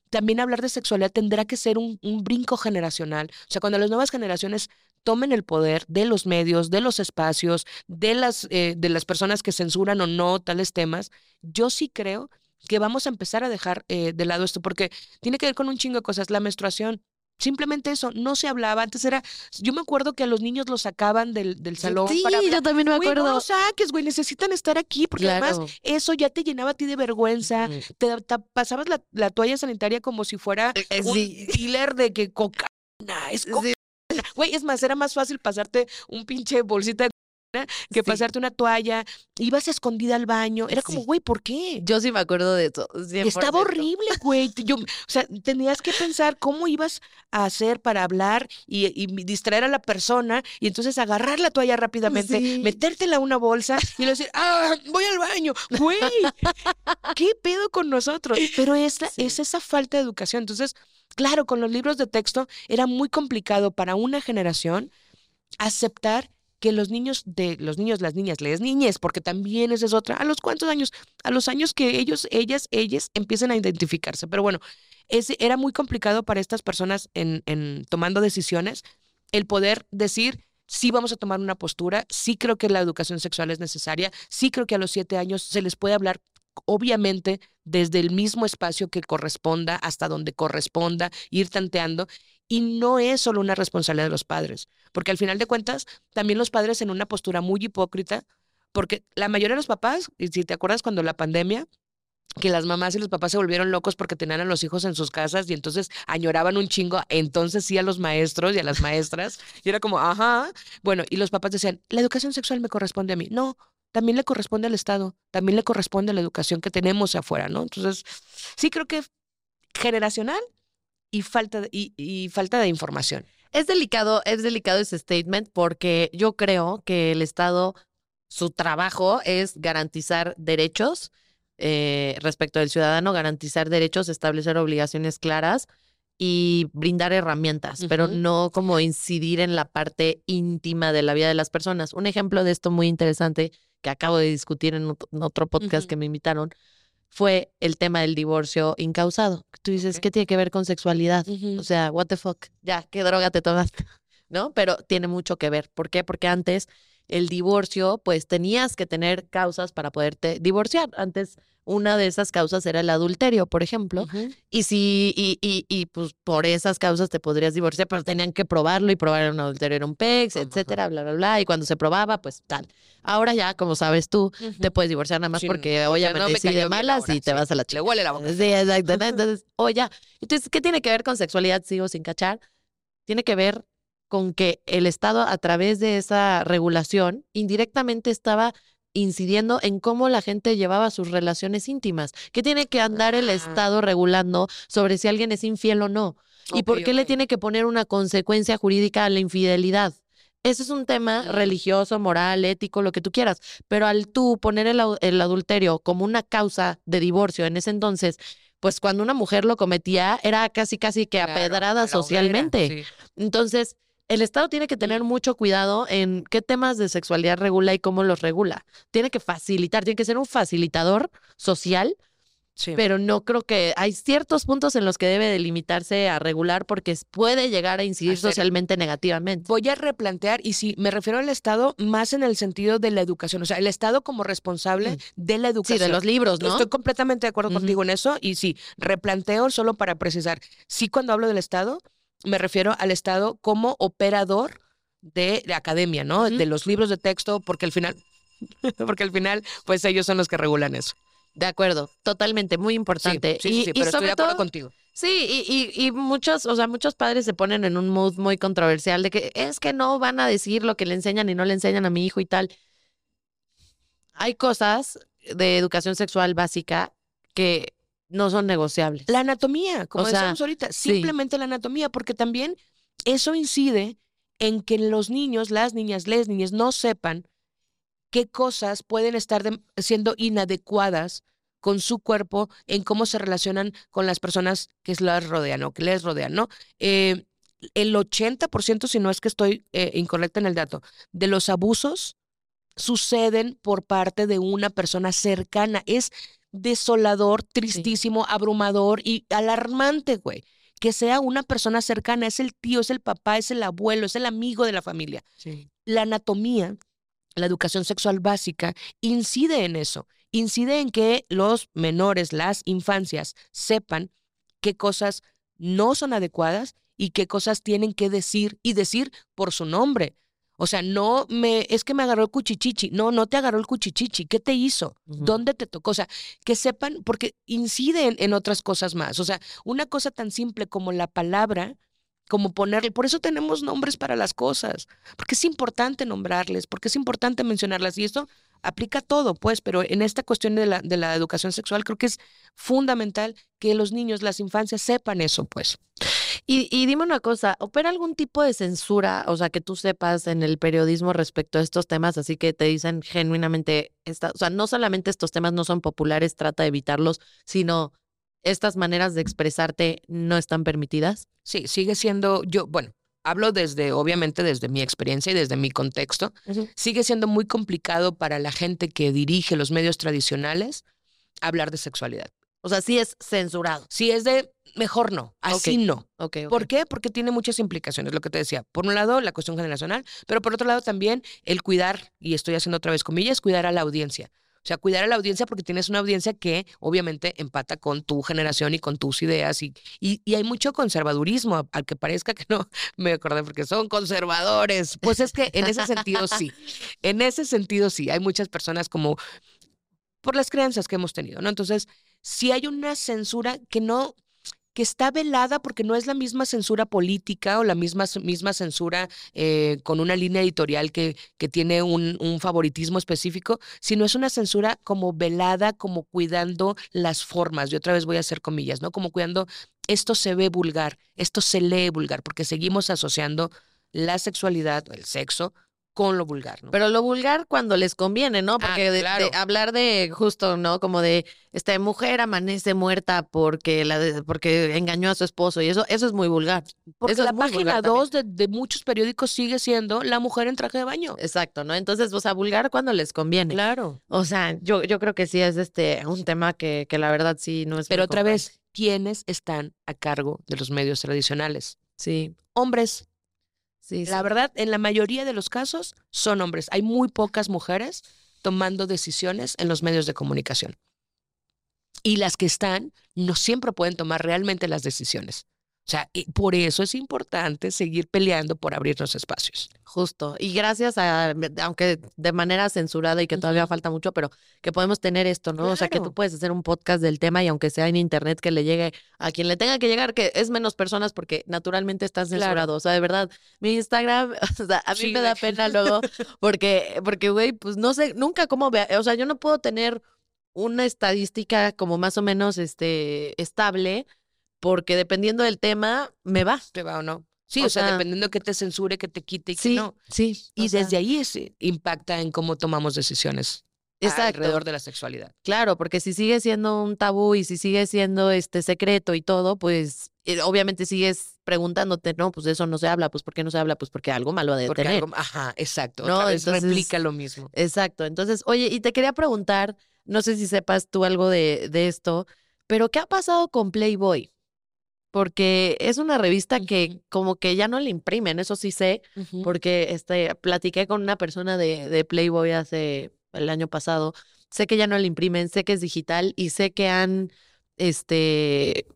también hablar de sexualidad tendrá que ser un, un brinco generacional. O sea, cuando las nuevas generaciones tomen el poder de los medios, de los espacios, de las, eh, de las personas que censuran o no tales temas, yo sí creo que vamos a empezar a dejar eh, de lado esto, porque tiene que ver con un chingo de cosas. La menstruación, simplemente eso, no se hablaba. Antes era, yo me acuerdo que a los niños los sacaban del, del salón sí, para yo también me Güey, acuerdo. no los saques, güey, necesitan estar aquí, porque además eso ya te llenaba a ti de vergüenza, te, te pasabas la, la toalla sanitaria como si fuera Eh, eh, un dealer de que cocaína, es Sí. cocaína. Güey, es más, era más fácil pasarte un pinche bolsita de que Sí. pasarte una toalla. Ibas escondida al baño. Era como, Sí. güey, ¿por qué? Yo sí me acuerdo de eso. 100%. Estaba horrible, güey. Yo, o sea, tenías que pensar cómo ibas a hacer para hablar y, y distraer a la persona y entonces agarrar la toalla rápidamente, Sí. metértela a una bolsa y decir, ¡ah, voy al baño! ¡Güey! ¿Qué pedo con nosotros? Pero esta, es esa falta de educación. Entonces, claro, con los libros de texto era muy complicado para una generación aceptar que los niños de los niños, las niñas, les niñez, porque también esa es otra. ¿A los cuántos años? A los años que ellos, ellas, ellas empiecen a identificarse. Pero bueno, ese era muy complicado para estas personas en, en tomando decisiones el poder decir sí vamos a tomar una postura, sí creo que la educación sexual es necesaria, sí creo que a los siete años se les puede hablar obviamente desde el mismo espacio que corresponda, hasta donde corresponda, ir tanteando. Y no es solo una responsabilidad de los padres, porque al final de cuentas, también los padres en una postura muy hipócrita, porque la mayoría de los papás, y si te acuerdas cuando la pandemia, que las mamás y los papás se volvieron locos porque tenían a los hijos en sus casas y entonces añoraban un chingo, entonces sí a los maestros y a las maestras, y era como, ajá, bueno, y los papás decían, la educación sexual me corresponde a mí. No, también le corresponde al Estado, también le corresponde a la educación que tenemos afuera, ¿no? Entonces, sí creo que generacional y falta de, y, y falta de información. Es delicado, es delicado ese statement porque yo creo que el Estado, su trabajo es garantizar derechos eh, respecto del ciudadano, garantizar derechos, establecer obligaciones claras y brindar herramientas, pero no como incidir en la parte íntima de la vida de las personas. Un ejemplo de esto muy interesante que acabo de discutir en ot- en otro podcast que me invitaron fue el tema del divorcio incausado. Tú dices. ¿qué tiene que ver con sexualidad? O sea, what the fuck, ya, ¿qué droga te tomaste? ¿No? Pero tiene mucho que ver. ¿Por qué? Porque antes el divorcio, pues tenías que tener causas para poderte divorciar. Antes una de esas causas era el adulterio, por ejemplo. Y si, y, y, y pues por esas causas te podrías divorciar, pero tenían que probarlo y probar un adulterio era un PEX, etcétera, bla, bla, bla. Y cuando se probaba, pues tal. Ahora ya, como sabes tú, te puedes divorciar nada más Sí, porque ya no me de malas ahora, y te sí. vas a la Le chica. huele la boca. Sí, exacto. Entonces, o ya. Entonces, ¿qué tiene que ver con sexualidad? Sigo sin cachar. Tiene que ver con que el Estado, a través de esa regulación, indirectamente estaba incidiendo en cómo la gente llevaba sus relaciones íntimas. ¿Qué tiene que andar el. Estado regulando sobre si alguien es infiel o no? ¿Y por qué le tiene que poner una consecuencia jurídica a la infidelidad? Ese es un tema religioso, moral, ético, lo que tú quieras. Pero al tú poner el, el adulterio como una causa de divorcio en ese entonces, pues cuando una mujer lo cometía era casi casi que apedrada hoguera, socialmente. sí. Entonces, el Estado tiene que tener mucho cuidado en qué temas de sexualidad regula y cómo los regula. Tiene que facilitar, tiene que ser un facilitador social, Sí. pero no creo que hay ciertos puntos en los que debe delimitarse a regular porque puede llegar a incidir socialmente negativamente. Voy a replantear, y sí, me refiero al Estado más en el sentido de la educación, o sea, el Estado como responsable Mm. de la Sí, educación. de los libros, ¿no? Estoy completamente de acuerdo contigo en eso, y sí, replanteo solo para precisar. Sí, cuando hablo del Estado, me refiero al Estado como operador de la academia, ¿no? De los libros de texto, porque al final, porque al final, pues ellos son los que regulan eso. De acuerdo, totalmente, muy importante. sí, sí, y, sí, y pero estoy sobre de acuerdo todo- contigo. Sí, y, y, y muchos, o sea, muchos padres se ponen en un mood muy controversial de que es que no van a decir lo que le enseñan y no le enseñan a mi hijo y tal. Hay cosas de educación sexual básica que no son negociables. La anatomía, como O sea, decíamos ahorita, sí. simplemente la anatomía, porque también eso incide en que los niños, las niñas, les niñas no sepan qué cosas pueden estar de- siendo inadecuadas con su cuerpo en cómo se relacionan con las personas que las rodean o que les rodean, ¿no? Eh, el 80%, si no es que estoy eh, incorrecta en el dato, de los abusos suceden por parte de una persona cercana. Es desolador, tristísimo, abrumador y alarmante, güey. Que sea una persona cercana, es el tío, es el papá, es el abuelo, es el amigo de la familia. La anatomía, la educación sexual básica, incide en eso. Incide en que los menores, las infancias, sepan qué cosas no son adecuadas y qué cosas tienen que decir y decir por su nombre. O sea, no me, es que me agarró el cuchichichi. No, no te agarró el cuchichichi. ¿Qué te hizo? ¿Dónde te tocó? O sea, que sepan, porque inciden en otras cosas más. O sea, una cosa tan simple como la palabra, como ponerle, por eso tenemos nombres para las cosas, porque es importante nombrarles, porque es importante mencionarlas. Y esto aplica todo, pues, pero en esta cuestión de la, de la educación sexual creo que es fundamental que los niños, las infancias sepan eso, pues. Y, y dime una cosa, ¿opera algún tipo de censura, o sea, que tú sepas en el periodismo respecto a estos temas, así que te dicen genuinamente, esta, o sea, no solamente estos temas no son populares, trata de evitarlos, sino estas maneras de expresarte no están permitidas? Sí, sigue siendo, yo, bueno, hablo desde, obviamente, desde mi experiencia y desde mi contexto. Sigue siendo muy complicado para la gente que dirige los medios tradicionales hablar de sexualidad. O sea, sí es censurado. Si es de, mejor no, así no. ¿Por qué? Porque tiene muchas implicaciones, lo que te decía. Por un lado, la cuestión generacional, pero por otro lado también el cuidar, y estoy haciendo otra vez comillas, cuidar a la audiencia. O sea, cuidar a la audiencia porque tienes una audiencia que obviamente empata con tu generación y con tus ideas y, y, y hay mucho conservadurismo, al que parezca que no, me acordé porque son conservadores. Pues es que en ese sentido sí, en ese sentido sí, hay muchas personas como por las creencias que hemos tenido, ¿no? Entonces, si hay una censura que no, que está velada porque no es la misma censura política o la misma, misma censura eh, con una línea editorial que, que tiene un, un favoritismo específico, sino es una censura como velada, como cuidando las formas. Y otra vez voy a hacer comillas, ¿no? Como cuidando, esto se ve vulgar, esto se lee vulgar, porque seguimos asociando la sexualidad, el sexo, con lo vulgar, ¿no? Pero lo vulgar cuando les conviene, ¿no? Porque de- de, claro. hablar de justo, ¿no? Como de esta mujer amanece muerta porque la de- porque engañó a su esposo y eso eso es muy vulgar. Porque eso la página 2 de, de muchos periódicos sigue siendo la mujer en traje de baño. Exacto, ¿no? Entonces, o sea, vulgar cuando les conviene. Claro. O sea, yo, yo creo que sí es este un tema que, que la verdad sí no es. Pero otra vez, ¿quiénes están a cargo de los medios tradicionales? Sí, Hombres. Sí. La verdad, en la mayoría de los casos son hombres. Hay muy pocas mujeres tomando decisiones en los medios de comunicación. Y las que están no siempre pueden tomar realmente las decisiones. O sea, y por eso es importante seguir peleando por abrirnos espacios. Justo. Y gracias a, aunque de manera censurada y que todavía falta mucho, pero que podemos tener esto, ¿no? O sea, que tú puedes hacer un podcast del tema y aunque sea en internet, que le llegue a quien le tenga que llegar, que es menos personas porque naturalmente está Claro. censurado. O sea, de verdad, mi Instagram, o sea, a mí Sí, me da pena luego porque, porque, güey, pues no sé, nunca cómo vea, o sea, yo no puedo tener una estadística como más o menos este estable porque dependiendo del tema me va. ¿Te va o no? Sí, o, sea, dependiendo de qué te censure, que te quite y sí, que no. Sí. Y desde ahí es, impacta en cómo tomamos decisiones alrededor de la sexualidad. Claro, porque si sigue siendo un tabú y si sigue siendo este secreto y todo, pues eh, obviamente sigues preguntándote, no, pues de eso no se habla, pues ¿por qué no se habla? Pues porque algo malo ha de porque tener. Algo, ajá, exacto. No, vez replica lo mismo. Exacto. Entonces, oye, y te quería preguntar, no sé si sepas tú algo de, de esto, pero ¿qué ha pasado con Playboy? Porque es una revista que como que ya no le imprimen, eso sí sé, porque este, platiqué con una persona de, de, Playboy hace el año pasado, sé que ya no le imprimen, sé que es digital y sé que han este,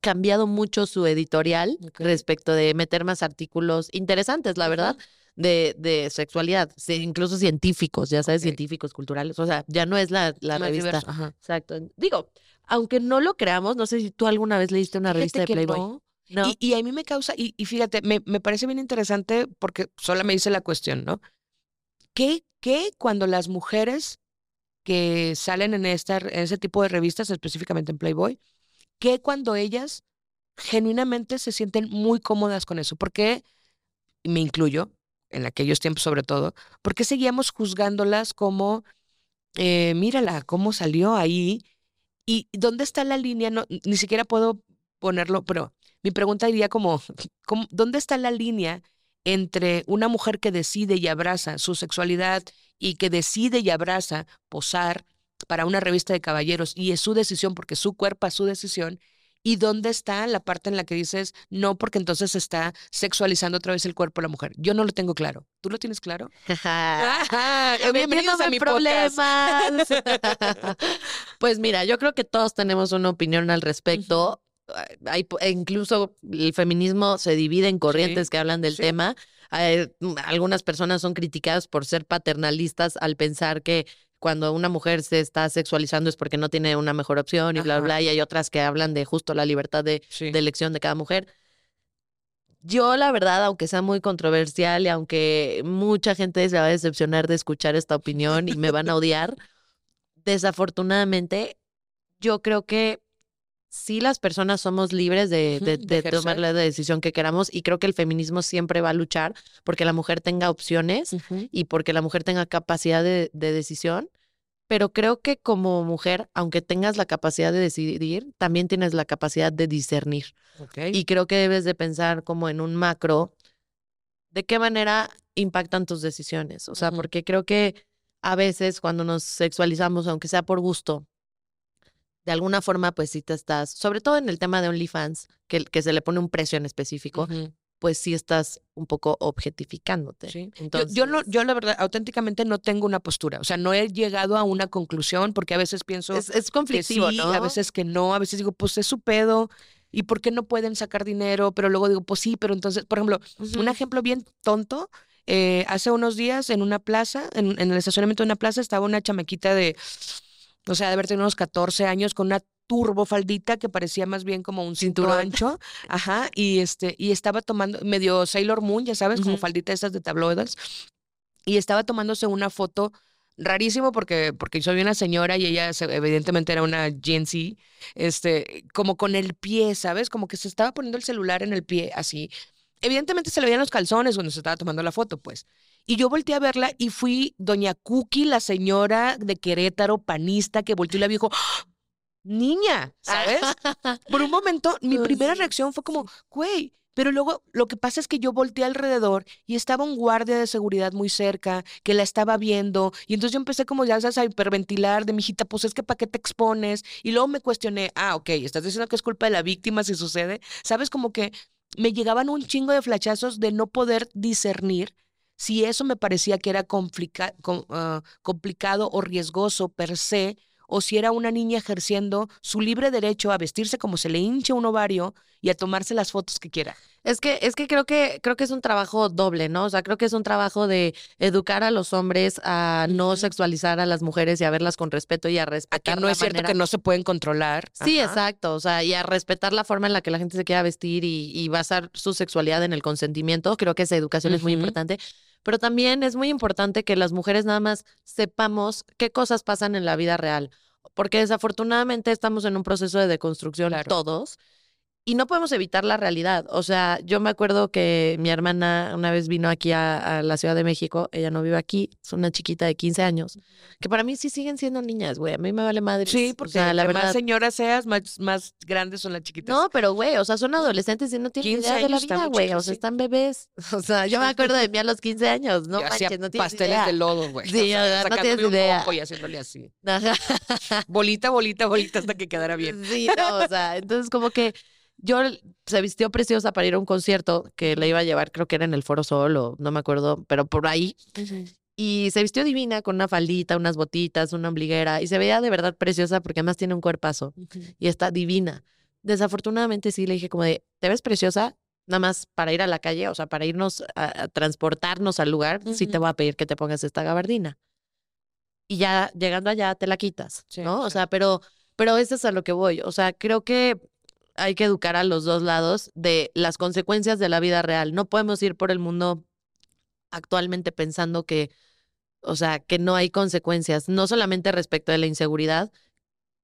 cambiado mucho su editorial respecto de meter más artículos interesantes, la verdad. De, de, sexualidad, incluso científicos, ya sabes, científicos, culturales, o sea, ya no es la, la revista. Exacto. Digo, aunque no lo creamos, no sé si tú alguna vez leíste una revista de Playboy. No. Y, a mí me causa, y, fíjate, me, me, parece bien interesante porque sola me dice la cuestión, ¿no? ¿Qué, qué cuando las mujeres que salen en, esta, en ese tipo de revistas, específicamente en Playboy, qué cuando ellas genuinamente se sienten muy cómodas con eso? Porque, me incluyo, en aquellos tiempos sobre todo, ¿por qué seguíamos juzgándolas como, eh, mírala, cómo salió ahí? ¿Y dónde está la línea? No, ni siquiera puedo ponerlo, pero mi pregunta iría como, ¿dónde está la línea entre una mujer que decide y abraza su sexualidad y que decide y abraza posar para una revista de caballeros y es su decisión porque su cuerpo es su decisión ¿Y dónde está la parte en la que dices no, porque entonces se está sexualizando otra vez el cuerpo de la mujer? Yo no lo tengo claro. ¿Tú lo tienes claro? Bienvenidos a mi problemas. pues mira, yo creo que todos tenemos una opinión al respecto. Hay, e incluso el feminismo se divide en corrientes que hablan del tema. algunas personas son criticadas por ser paternalistas al pensar que cuando una mujer se está sexualizando es porque no tiene una mejor opción y bla, bla, y hay otras que hablan de justo la libertad de, de, elección de cada mujer. Yo, la verdad, aunque sea muy controversial y aunque mucha gente se va a decepcionar de escuchar esta opinión y me van a odiar, desafortunadamente, yo creo que sí las personas somos libres de, de, tomar la decisión que queramos y creo que el feminismo siempre va a luchar porque la mujer tenga opciones y porque la mujer tenga capacidad de, decisión. Pero creo que como mujer, aunque tengas la capacidad de decidir, también tienes la capacidad de discernir. Y creo que debes de pensar como en un macro, de qué manera impactan tus decisiones. O sea, porque creo que a veces cuando nos sexualizamos, aunque sea por gusto, de alguna forma, pues sí te estás, sobre todo en el tema de OnlyFans, que, que se le pone un precio en específico, pues sí estás un poco objetificándote. Entonces... Yo, no, yo la verdad, auténticamente no tengo una postura, o sea, no he llegado a una conclusión porque a veces pienso es, es conflictivo, que sí, a veces que no, a veces digo, pues es su pedo. ¿Y por qué no pueden sacar dinero? Pero luego digo, pues sí, pero entonces, por ejemplo, un ejemplo bien tonto, eh, hace unos días en una plaza, en, en, el estacionamiento de una plaza, estaba una chamaquita de o sea, de haber tenido unos 14 años con una turbofaldita que parecía más bien como un cinturón ancho, ajá, y este, y estaba tomando, medio Sailor Moon, ya sabes, como faldita esas de tabloides, y estaba tomándose una foto rarísimo porque, porque soy una señora y ella evidentemente era una Gen Z, este, como con el pie, ¿sabes? Como que se estaba poniendo el celular en el pie así. Evidentemente se le veían los calzones cuando se estaba tomando la foto, pues. Y yo volteé a verla y fui doña Cookie, la señora de Querétaro, panista, que volteó y la dijo, ¡Ah! niña, ¿sabes? Por un momento, mi primera reacción fue como, güey, pero luego lo que pasa es que yo volteé alrededor y estaba un guardia de seguridad muy cerca que la estaba viendo. Y entonces yo empecé como ya sabes a hiperventilar de mi hijita, pues es que ¿para qué te expones? Y luego me cuestioné, ah, ok, estás diciendo que es culpa de la víctima si sucede. ¿Sabes? Como que me llegaban un chingo de flachazos de no poder discernir si eso me parecía que era ah, complicado o riesgoso per se, o si era una niña ejerciendo su libre derecho a vestirse como se le hinche un ovario y a tomarse las fotos que quiera. Es que, es que creo que, creo que es un trabajo doble, ¿no? O sea, creo que es un trabajo de educar a los hombres a no sexualizar a las mujeres y a verlas con respeto y a respetar. que no es cierto que no se pueden controlar. Sí, exacto. O sea, y a respetar la forma en la que la gente se quiera vestir y, basar su sexualidad en el consentimiento. Creo que esa educación es muy importante pero también es muy importante que las mujeres nada más sepamos qué cosas pasan en la vida real, porque desafortunadamente estamos en un proceso de deconstrucción todos y no podemos evitar la realidad. O sea, yo me acuerdo que mi hermana una vez vino aquí a, a, la Ciudad de México, ella no vive aquí, es una chiquita de 15 años, que para mí sí siguen siendo niñas, güey, a mí me vale madre. Sí, porque o sea, la verdad... más señora seas, más, más grandes son las chiquitas. No, pero güey, o sea, son adolescentes y no tienen idea de la vida, güey, o sea, están bebés. O sea, yo me acuerdo de mí a los 15 años, no manches, no tienes pasteles idea. de lodo, güey. Sí, o sea, no tienes idea. y haciéndole así. bolita, bolita, bolita hasta que quedara bien. Sí, no, o sea, entonces como que yo se vistió preciosa para ir a un concierto que le iba a llevar, creo que era en el Foro Sol o no me acuerdo, pero por ahí. Y se vistió divina con una faldita, unas botitas, una ombliguera y se veía de verdad preciosa porque además tiene un cuerpazo y está divina. Desafortunadamente sí le dije como de, ¿te ves preciosa? Nada más para ir a la calle, o sea, para irnos a, a transportarnos al lugar, sí te voy a pedir que te pongas esta gabardina. Y ya llegando allá te la quitas, Sí, ¿no? O sí. sea, pero, pero eso es a lo que voy. O sea, creo que hay que educar a los dos lados de las consecuencias de la vida real. No podemos ir por el mundo actualmente pensando que, o sea, que no hay consecuencias, no solamente respecto de la inseguridad,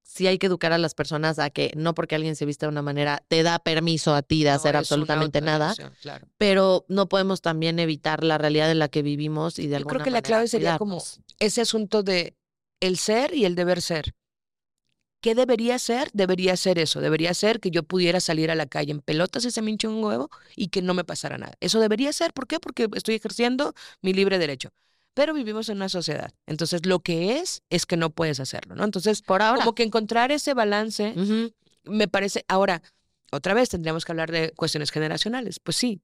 sí hay que educar a las personas a que no porque alguien se viste de una manera te da permiso a ti de No, hacer absolutamente nada, Claro. pero no podemos también evitar la realidad en la que vivimos y de Yo alguna creo que la clave sería como ese asunto de el ser y el deber ser. ¿Qué debería ser? Debería ser eso. Debería ser que yo pudiera salir a la calle en pelotas y se me hinche un huevo y que no me pasara nada. Eso debería ser. ¿Por qué? Porque estoy ejerciendo mi libre derecho. Pero vivimos en una sociedad. Entonces, lo que es, es que no puedes hacerlo, ¿no? Entonces, Por ahora. como que encontrar ese balance me parece. Ahora, otra vez tendríamos que hablar de cuestiones generacionales. Pues sí,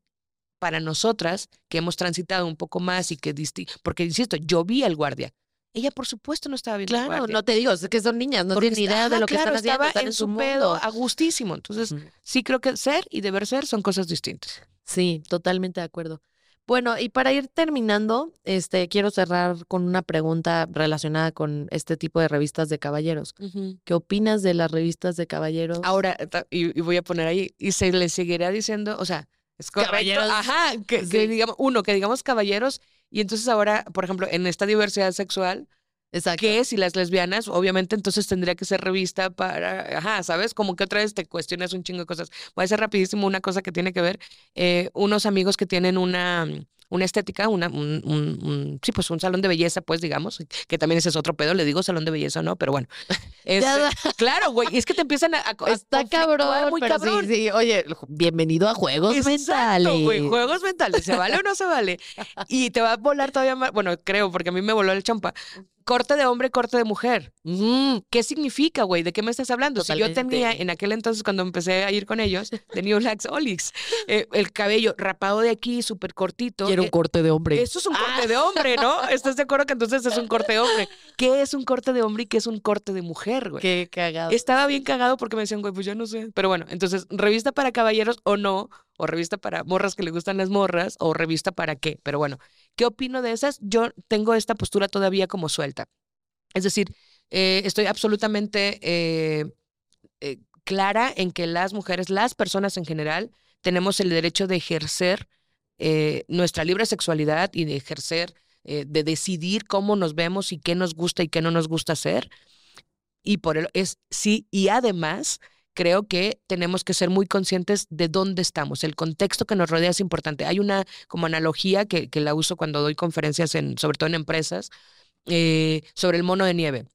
para nosotras que hemos transitado un poco más y que porque insisto, yo vi al guardia. Ella, por supuesto, no estaba viendo Claro, guardia. no te digo, es que son niñas, no Porque tienen idea de lo que claro, están haciendo, están en en su pedo a gustísimo. Entonces, sí creo que ser y deber ser son cosas distintas. Sí, totalmente de acuerdo. Bueno, y para ir terminando, este, quiero cerrar con una pregunta relacionada con este tipo de revistas de caballeros. ¿Qué opinas de las revistas de caballeros? Ahora, y, y voy a poner ahí, y se le seguirá diciendo, o sea, es correcto. Caballeros. Ajá, que, digamos, uno, que digamos caballeros, y entonces ahora, por ejemplo, en esta diversidad sexual, Exacto. que si las lesbianas, obviamente entonces tendría que ser revista para, ajá, ¿sabes? Como que otra vez te cuestionas un chingo de cosas. Voy a hacer rapidísimo una cosa que tiene que ver, eh, unos amigos que tienen una, una estética, una, un, un- un- sí, pues un salón de belleza, pues digamos, que también ese es otro pedo, le digo salón de belleza o no, pero bueno. Este, claro, güey, es que te empiezan a, a- Está cabrón, muy pero cabrón. sí, sí, oye, bienvenido a Juegos Exacto, Mentales. güey, juegos mentales, ¿se vale o no se vale? Y te va a volar todavía más, bueno, creo, porque a mí me voló el champa. Corte de hombre, corte de mujer. Ujú. ¿Qué significa, güey? ¿De qué me estás hablando? Si yo tenía en aquel entonces, cuando empecé a ir con ellos, de New Lax Olix, eh, el cabello rapado de aquí, súper cortito. Quiero un eh, corte de hombre. Eso es un corte de hombre, ¿no? ¿Estás de acuerdo que entonces es un corte de hombre? ¿Qué es un corte de hombre y qué es un corte de mujer, güey? Qué cagado. Estaba bien cagado porque me decían, güey, pues yo no sé. Pero bueno, entonces, revista para caballeros o no, o revista para morras que le gustan las morras, o revista para qué. Pero bueno, ¿qué opino de esas? Yo tengo esta postura todavía como suelta. Es decir, eh, estoy absolutamente eh, eh, clara en que las mujeres, las personas en general, tenemos el derecho de ejercer nuestra libre sexualidad y de ejercer, de decidir cómo nos vemos y qué nos gusta y qué no nos gusta hacer. Y por el, es sí, y además creo que tenemos que ser muy conscientes de dónde estamos. El contexto que nos rodea es importante. Hay una como analogía que, que la uso cuando doy conferencias, en, sobre todo en empresas, eh, sobre el mono de nieve.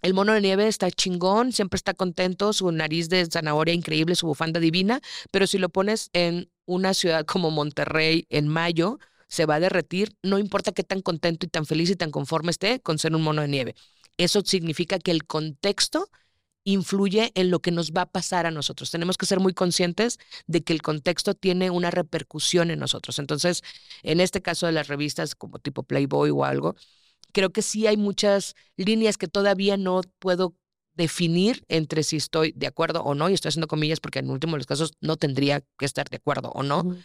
El mono de nieve está chingón, siempre está contento, su nariz de zanahoria increíble, su bufanda divina, pero si lo pones en una ciudad como Monterrey en mayo, se va a derretir, no importa qué tan contento y tan feliz y tan conforme esté con ser un mono de nieve. Eso significa que el contexto influye en lo que nos va a pasar a nosotros. Tenemos que ser muy conscientes de que el contexto tiene una repercusión en nosotros. Entonces, en este caso de las revistas como tipo Playboy o algo, creo que sí hay muchas líneas que todavía no puedo definir entre si estoy de acuerdo o no, y estoy haciendo comillas porque en último de los casos no tendría que estar de acuerdo o no,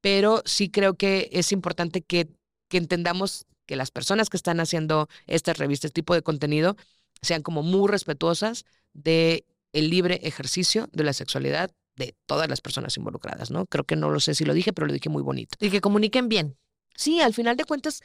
pero sí creo que es importante que, que entendamos que las personas que están haciendo estas revistas, este tipo de contenido, sean como muy respetuosas de el libre ejercicio de la sexualidad de todas las personas involucradas, ¿no? Creo que no lo sé si lo dije, pero lo dije muy bonito. Y que comuniquen bien. Sí, al final de cuentas,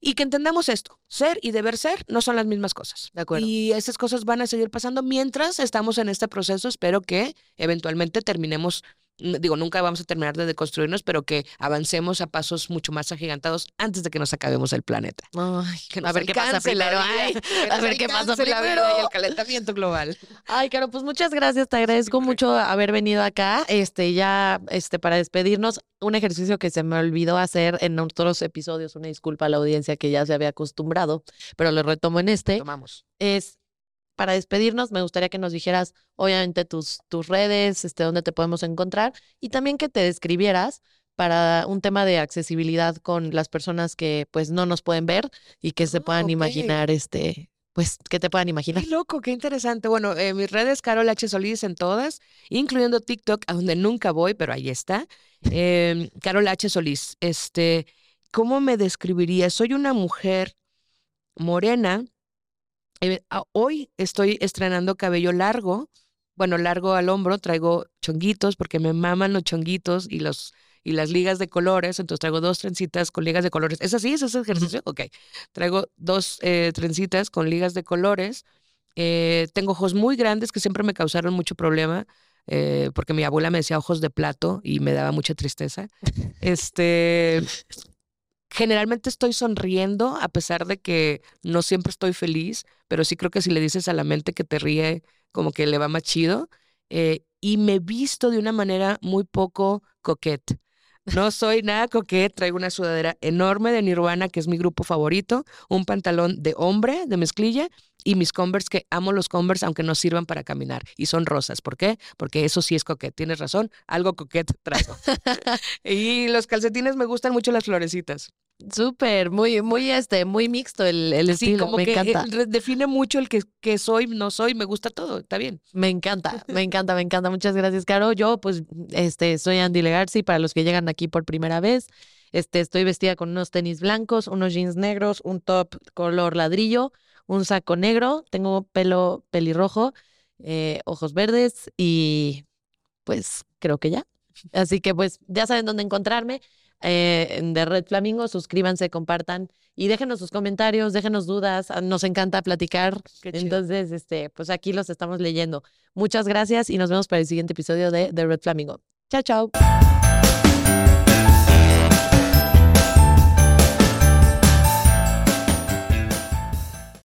Y que entendamos esto, ser y deber ser no son las mismas cosas. De acuerdo. Y esas cosas van a seguir pasando mientras estamos en este proceso. Espero que eventualmente terminemos digo, nunca vamos a terminar de deconstruirnos, pero que avancemos a pasos mucho más agigantados antes de que nos acabemos el planeta. Ay, Que a nos ver qué pasa primero. ay, a ver qué pasa primero. y el calentamiento global. Ay, Caro, pues muchas gracias, te agradezco mucho haber venido acá. Este, ya, este, para despedirnos, un ejercicio que se me olvidó hacer en otros episodios, una disculpa a la audiencia que ya se había acostumbrado, pero lo retomo en este, Tomamos. es para despedirnos, me gustaría que nos dijeras, obviamente, tus, tus redes, este, dónde te podemos encontrar, y también que te describieras para un tema de accesibilidad con las personas que pues no nos pueden ver y que se Ah, puedan imaginar, este, pues, que te puedan imaginar. Qué loco, qué interesante. Bueno, eh, mis redes, Carol H. Solís en todas, incluyendo TikTok, a donde nunca voy, pero ahí está. Em, Carol H. Solís. Este, ¿cómo me describiría? Soy una mujer morena. Eh, a- hoy estoy estrenando cabello largo, bueno, largo al hombro, traigo chonguitos porque me maman los chonguitos y los y las ligas de colores, entonces traigo dos trencitas con ligas de colores. ¿Es así? ¿Es ese ejercicio? Ok. Traigo dos eh, trencitas con ligas de colores. Eh, tengo ojos muy grandes que siempre me causaron mucho problema, eh, porque mi abuela me decía ojos de plato y me daba mucha tristeza. Este, generalmente estoy sonriendo a pesar de que no siempre estoy feliz, pero sí creo que si le dices a la mente que te ríe, como que le va más chido. Eh, y me visto de una manera muy poco coquette. No soy nada coquette, traigo una sudadera enorme de Nirvana, que es mi grupo favorito, un pantalón de hombre, de mezclilla, y mis Converse, que amo los Converse, aunque no sirvan para caminar, y son rosas. ¿Por qué? Porque eso sí es coquette, tienes razón, algo coquette traigo. y los calcetines me gustan mucho las florecitas. Súper, muy, muy, este, muy mixto el, el Sí, estilo, como me que eh, encanta. define mucho el que, que soy, no soy, me gusta todo, está bien. Me encanta, me encanta, me encanta. Muchas gracias, Caro. Yo, pues, este, soy Andy Legarci. Para los que llegan aquí por primera vez, este, estoy vestida con unos tenis blancos, unos jeans negros, un top color ladrillo, un saco negro. Tengo pelo pelirrojo, eh, ojos verdes y, pues, creo que ya. Así que, pues, ya saben dónde encontrarme. Eh, The Red Flamingo, suscríbanse, compartan y déjenos sus comentarios, déjenos dudas. ah, Nos encanta platicar. Entonces, este, pues aquí los estamos leyendo. Muchas gracias y nos vemos para el siguiente episodio de The Red Flamingo. Chao, chao.